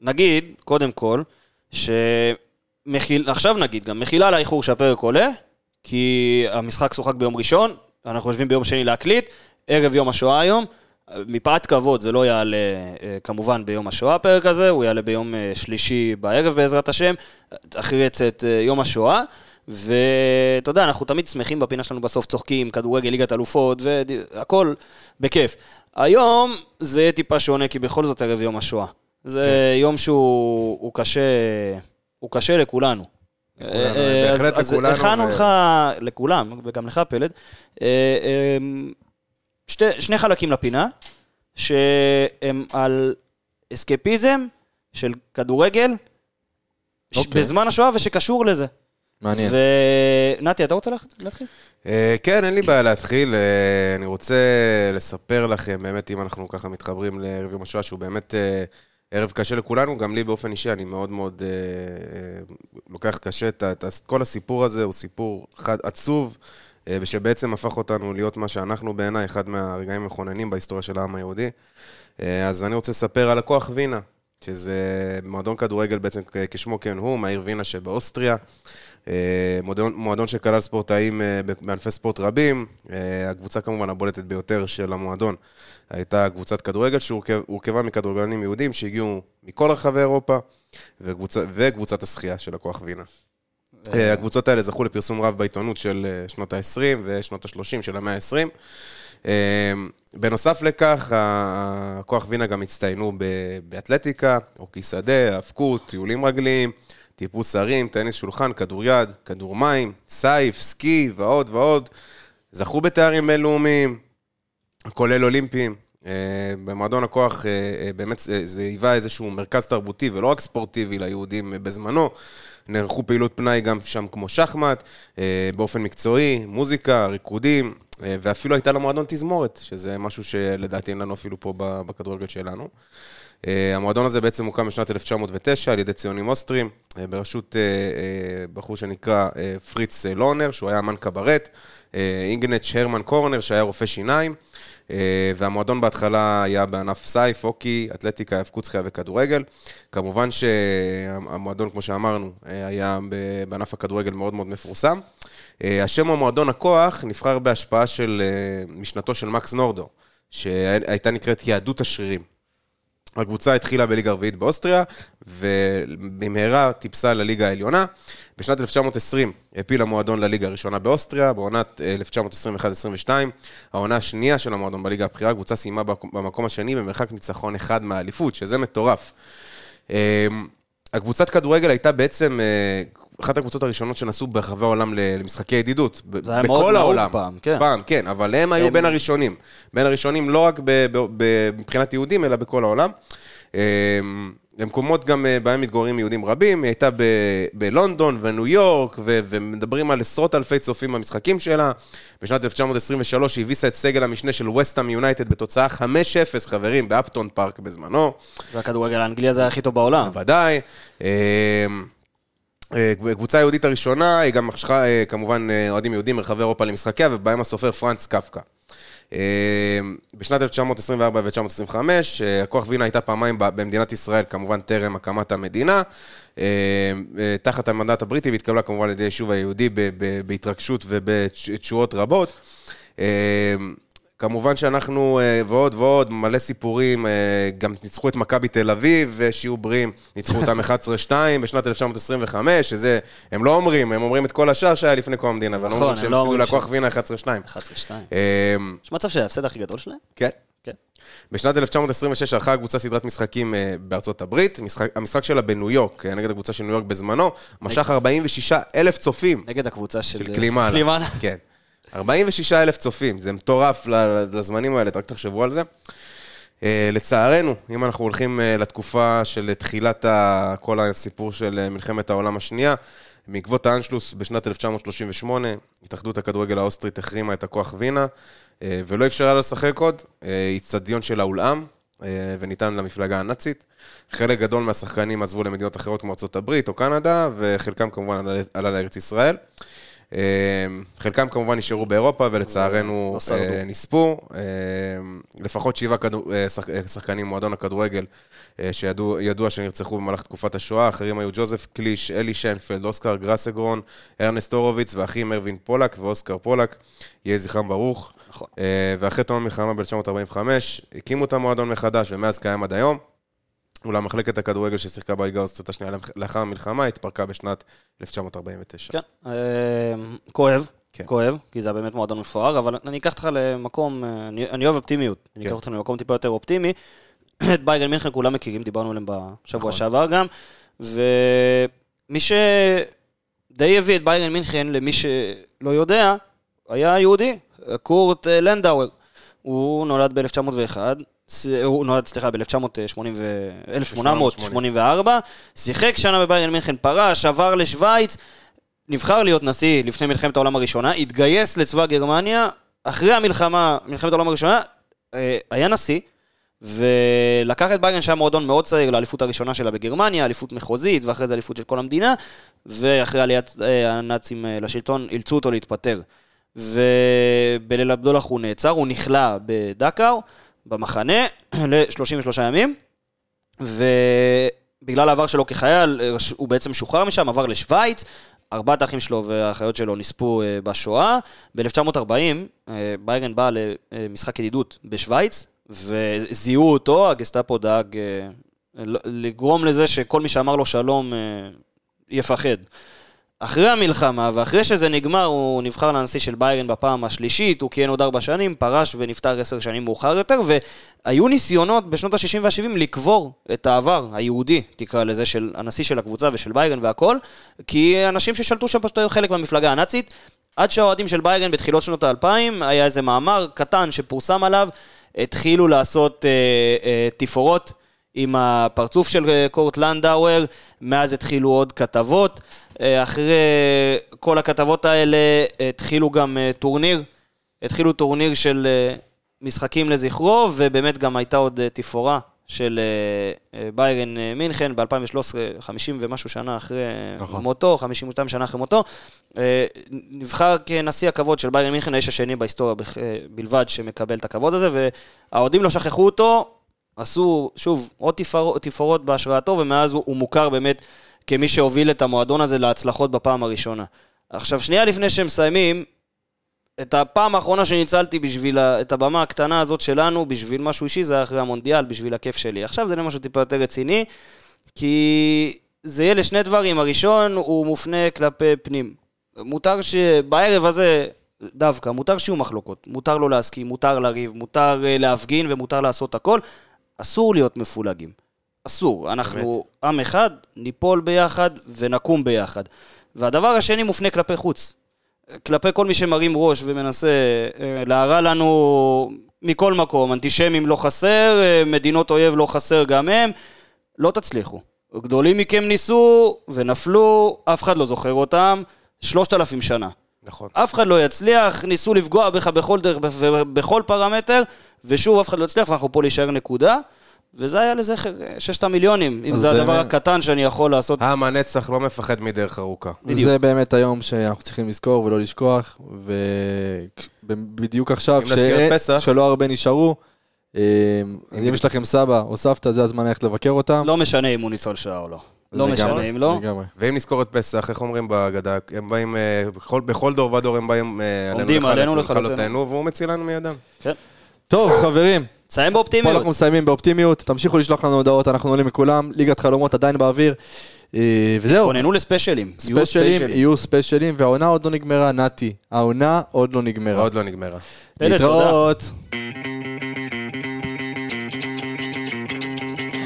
נגיד, קודם כל, שמחיל... עכשיו נגיד גם, מחילה על האיחור שהפרק עולה, כי המשחק שוחק ביום ראשון, אנחנו יושבים ביום שני להקליט, ערב יום השואה היום, מפאת כבוד זה לא יעלה אה, כמובן ביום השואה הפרק הזה, הוא יעלה ביום אה, שלישי בערב בעזרת השם, אחרי צאת אה, יום השואה. ואתה יודע, אנחנו תמיד שמחים בפינה שלנו בסוף, צוחקים, כדורגל, ליגת אלופות, והכל בכיף. היום זה יהיה טיפה שונה, כי בכל זאת ערב יום השואה. זה כן. יום שהוא הוא קשה, הוא קשה לכולנו. לכולנו, אה, אז- בהחלט אז לכולנו, הכנו ו- לך, לכולם, וגם לך פלד, אה, אה, שני חלקים לפינה, שהם על אסקפיזם של כדורגל, אוקיי. בזמן השואה ושקשור לזה. מעניין. ונתי, אתה רוצה להתחיל? אה, כן, אין לי בעיה להתחיל. אה, אני רוצה לספר לכם, באמת, אם אנחנו ככה מתחברים לערב יום השואה, שהוא באמת אה, ערב קשה לכולנו, גם לי באופן אישי, אני מאוד מאוד אה, אה, לוקח קשה את את כל הסיפור הזה, הוא סיפור חד עצוב, אה, ושבעצם הפך אותנו להיות מה שאנחנו בעיניי, אחד מהרגעים המכוננים בהיסטוריה של העם היהודי. אה, אז אני רוצה לספר על הכוח וינה, שזה מועדון כדורגל בעצם כשמו כן הוא, מהעיר וינה שבאוסטריה. אה, מועדון, מועדון שכלל ספורטאים אה, בענפי ספורט רבים. אה, הקבוצה כמובן הבולטת ביותר של המועדון הייתה קבוצת כדורגל שהורכבה מכדורגלנים יהודים שהגיעו מכל רחבי אירופה, וקבוצה, וקבוצת השחייה של הכוח וינה. אה, הקבוצות האלה זכו לפרסום רב בעיתונות של אה, שנות ה-20 ושנות ה-30 של המאה ה-20. אה, בנוסף לכך, הכוח וינה גם הצטיינו באתלטיקה, הוקי שדה, האבקות, טיולים רגליים, טיפוס הרים, טניס שולחן, כדוריד, כדור מים, סייף, סקי ועוד ועוד. זכו בתארים בינלאומיים, כולל אולימפיים. אה, במועדון הכוח אה, אה, באמת זה- היווה איזשהו מרכז תרבותי ולא רק ספורטיבי ליהודים בזמנו. נערכו פעילות פנאי גם שם כמו שחמט, באופן מקצועי, מוזיקה, ריקודים, ואפילו הייתה למועדון תזמורת, שזה משהו שלדעתי אין לנו אפילו פה בכדורגל שלנו. המועדון הזה בעצם הוקם בשנת 1909 על ידי ציונים אוסטרים, בראשות בחור שנקרא פריץ לורנר, שהוא היה אמן קברט, אה, אינגנץ' הרמן קורנר, שהיה רופא שיניים, אה, והמועדון בהתחלה היה בענף סייף, הוקי, אתלטיקה, האבקות, שחייה וכדורגל. כמובן שהמועדון, כמו שאמרנו, אה, היה בענף הכדורגל מאוד מאוד מפורסם. השם המועדון הכוח נבחר בהשפעה של משנתו של מקס נורדו, שהייתה נקראת יהדות השרירים. הקבוצה התחילה בליגה הרביעית באוסטריה, ובמהרה טיפסה לליגה העליונה. בשנת 1920 העפיל המועדון לליגה הראשונה באוסטריה, בעונת אה, 1921-22, העונה השנייה של המועדון בליגה הבכירה, הקבוצה סיימה במקום- השני במרחק ניצחון אחד מהאליפות, שזה מטורף. אה, הקבוצת כדורגל הייתה בעצם אה, אחת הקבוצות הראשונות שנסעו ברחבי העולם למשחקי ידידות. זה היה מאוד נהוג העולם. פעם, כן. פעם, כן, אבל הם היו בין הראשונים. בין הראשונים לא רק ב- ב- ב- מבחינת יהודים, אלא בכל העולם. אה, למקומות גם אה, בהם מתגוררים יהודים רבים, היא הייתה ב- בלונדון וניו יורק, ו- ומדברים על עשרות אלפי צופים במשחקים שלה. בשנת 1923 היא הביסה את סגל המשנה של וסטאם יונייטד בתוצאה 5-0, חברים, באפטון פארק בזמנו. והכדורגל האנגלי הזה היה הכי טוב בעולם. בוודאי. אה, קבוצה היהודית הראשונה, היא גם משכה אה, כמובן אה, אוהדים יהודים מרחבי אירופה למשחקיה, ובהם הסופר פרנץ קפקא. בשנת 1924 ו-1925, אה, הכוח וינה הייתה פעמיים במדינת ישראל, כמובן טרם הקמת המדינה, תחת המנדט הבריטי, והתקבלה כמובן על ידי היישוב היהודי בהתרגשות ובתשואות רבות. כמובן שאנחנו, אה, ועוד ועוד, מלא סיפורים, אה, גם ניצחו את מכבי תל אביב, ושיהיו בריאים, ניצחו אותם 11-2 בשנת 1925, שזה, הם לא אומרים, הם אומרים את כל השאר שהיה לפני קום המדינה, אבל נכון, אומרים הם שהם לא הפסידו אומרים לכוח ש- וינה 11-2. 11-2. אה, יש מצב שההפסד הכי גדול שלהם? כן. כן. בשנת 1926 ערכה הקבוצה סדרת משחקים אה, בארצות הברית. משחק, המשחק שלה בניו יורק, נגד הקבוצה של ניו יורק בזמנו, משך 46 אלף צופים נגד הקבוצה של... של קלימאלה. קלימאלה. כן. 46 אלף צופים, זה מטורף לזמנים האלה, רק תחשבו על זה. אה, לצערנו, אם אנחנו הולכים אה, לתקופה של תחילת כל הסיפור של אה, מלחמת העולם השנייה, בעקבות האנשלוס בשנת 1938, התאחדות הכדורגל האוסטרית החרימה את הכוח וינה, ולא אפשרה לה לשחק עוד, איצטדיון שלה הולאם, וניתן למפלגה הנאצית. חלק גדול מהשחקנים עזבו למדינות אחרות כמו הברית או קנדה, וחלקם כמובן עלה לארץ ישראל. אה, חלקם כמובן נשארו באירופה, ולצערנו לא. אה, נספו. אה, לפחות שבעה כדור- אה, אה, שחקנים ממועדון הכדורגל שידוע שנרצחו במהלך תקופת השואה. אחרים היו ג'וזף קליש, אלי שיינפלד, אוסקר גרסגרון, ארנסט הורוביץ, ואחים ארווין פולק ואוסקר פולק. יהי זכרם ברוך. נכון. ואחרי תום המלחמה ב-1945, הקימו את המועדון מחדש, ומאז קיים עד היום. אולם מחלקת הכדורגל ששיחקה בליגה האוסטרית השנייה לאחר המלחמה התפרקה בשנת 1949. כן, אה, כואב, כן. כואב, כי זה היה באמת מועדון מפואר, אבל אני אקח אותך למקום, אה, אני אני אוהב אופטימיות, אני כן. אקח אותך למקום טיפה יותר אופטימי. [clears throat] את בייגן מינכן כולם מכירים, דיברנו עליהם בשבוע נכון. שעבר גם, ומי שדי הביא את בייגן מינכן, למי שלא יודע, היה יהודי, קורט אה, לנדאואר. הוא נולד ב-1901, הוא נולד, סליחה, ב-1884, שיחק שנה בביירן מינכן, פרש, עבר לשוויץ, נבחר להיות נשיא לפני מלחמת העולם הראשונה, התגייס לצבא גרמניה, אחרי המלחמה, מלחמת העולם הראשונה, אה, היה נשיא, ולקח את ביירן שהיה מועדון מאוד צעיר לאליפות הראשונה שלה בגרמניה, אליפות מחוזית, ואחרי זה אליפות של כל המדינה, ואחרי עליית אה, הנאצים אה, לשלטון, אילצו אותו להתפטר. ובליל הבדולח הוא נעצר, הוא נכלא בדכאו, במחנה, [clears throat] ל-33 ימים, ובגלל העבר שלו כחייל, אה, הוא בעצם שוחרר משם, עבר לשוויץ, ארבעת האחים שלו והאחיות שלו נספו אה, בשואה. ב-1940, בייגן בא למשחק ידידות בשוויץ, וזיהו אותו, הגסטאפו דאג אה, לגרום לזה שכל מי שאמר לו שלום אה, יפחד. אחרי המלחמה, ואחרי שזה נגמר, הוא נבחר לנשיא של ביירן בפעם השלישית, הוא כיהן עוד ארבע שנים, פרש ונפטר עשר שנים מאוחר יותר, והיו ניסיונות בשנות ה-60 וה-70 לקבור את העבר היהודי, תקרא לזה, של הנשיא של הקבוצה ושל ביירן והכל, כי אנשים ששלטו שם פשוט היו חלק מהמפלגה הנאצית, עד שהאוהדים של ביירן בתחילות שנות האלפיים, היה איזה מאמר קטן שפורסם עליו, התחילו לעשות אה, אה, תפאורות. עם הפרצוף של אה, קורט לנדאואר, מאז התחילו עוד כתבות. אה, אחרי כל הכתבות האלה התחילו גם אה, טורניר, התחילו טורניר של משחקים לזכרו, ובאמת גם הייתה עוד תפאורה של ביירן מינכן ב-2013, 50 ומשהו שנה אחרי נכון. מותו, 52 שנה אחרי מותו. נבחר כנשיא הכבוד של ביירן מינכן, האיש השני בהיסטוריה בלבד שמקבל את הכבוד הזה, והאוהדים לא שכחו אותו, עשו, שוב, עוד תפאר- תפאורות בהשראתו, ומאז הוא, הוא מוכר באמת כמי שהוביל את המועדון הזה להצלחות בפעם הראשונה. עכשיו, שנייה לפני שהם מסיימים, את הפעם האחרונה שניצלתי בשביל את הבמה הקטנה הזאת שלנו, בשביל משהו אישי, זה היה אחרי המונדיאל, בשביל הכיף שלי. עכשיו זה למשהו טיפה יותר רציני, כי זה יהיה לשני דברים. הראשון, הוא מופנה כלפי פנים. מותר שבערב הזה, דווקא, מותר שיהיו מחלוקות. מותר לא להסכים, מותר לריב, מותר אה, להפגין ומותר לעשות הכל. אסור להיות מפולגים. אסור. אנחנו עם אחד, ניפול ביחד ונקום ביחד. והדבר השני מופנה כלפי חוץ. כלפי כל מי שמרים ראש ומנסה אה, להרע לנו מכל מקום. אנטישמים לא חסר, אה, מדינות אויב לא חסר גם הם. לא תצליחו. גדולים מכם ניסו ונפלו, אף אחד לא זוכר אותם, שלושת אלפים שנה. נכון. אף אחד לא יצליח, ניסו לפגוע בך בכל דרך, בכל פרמטר, ושוב אף אחד לא יצליח, ואנחנו פה להישאר נקודה. וזה היה לזכר ששת המיליונים, אם זה הדבר באמת- הקטן שאני יכול לעשות. העם הנצח לא מפחד מדרך ארוכה. בדיוק. זה באמת היום שאנחנו צריכים לזכור ולא לשכוח, ובדיוק עכשיו, את פסח. שלא הרבה נשארו, אה, אז אם יש לכם סבא או סבתא, זה הזמן ללכת לבקר אותם. לא משנה אם הוא ניצול שואה או לא. לא משנה אם לא. לגמרי. ואם נזכור את פסח, איך אומרים בהגדה? הם באים, אה, בכל, בכל דור ודור הם באים אה, עומדים עלינו לכלותנו. והוא מצילנו מידם. טוב, חברים, סיים פה באופטימיות. אנחנו מסיימים באופטימיות, תמשיכו לשלוח לנו הודעות, אנחנו עולים מכולם, ליגת חלומות עדיין באוויר, אה, וזהו. כוננו לספיישלים. ספיישלים, יהיו ספיישלים, והעונה עוד לא נגמרה, נתי. העונה עוד לא נגמרה. עוד לא נגמרה. להתראות.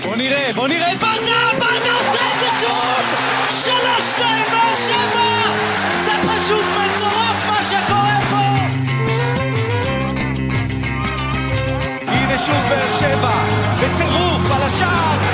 בוא נראה, בוא נראה את ברדה, ברדה עושה 3-2 באר שבע! זה פשוט מטורף מה שקורה פה! הנה שוב באר שבע, בטירוף על השער!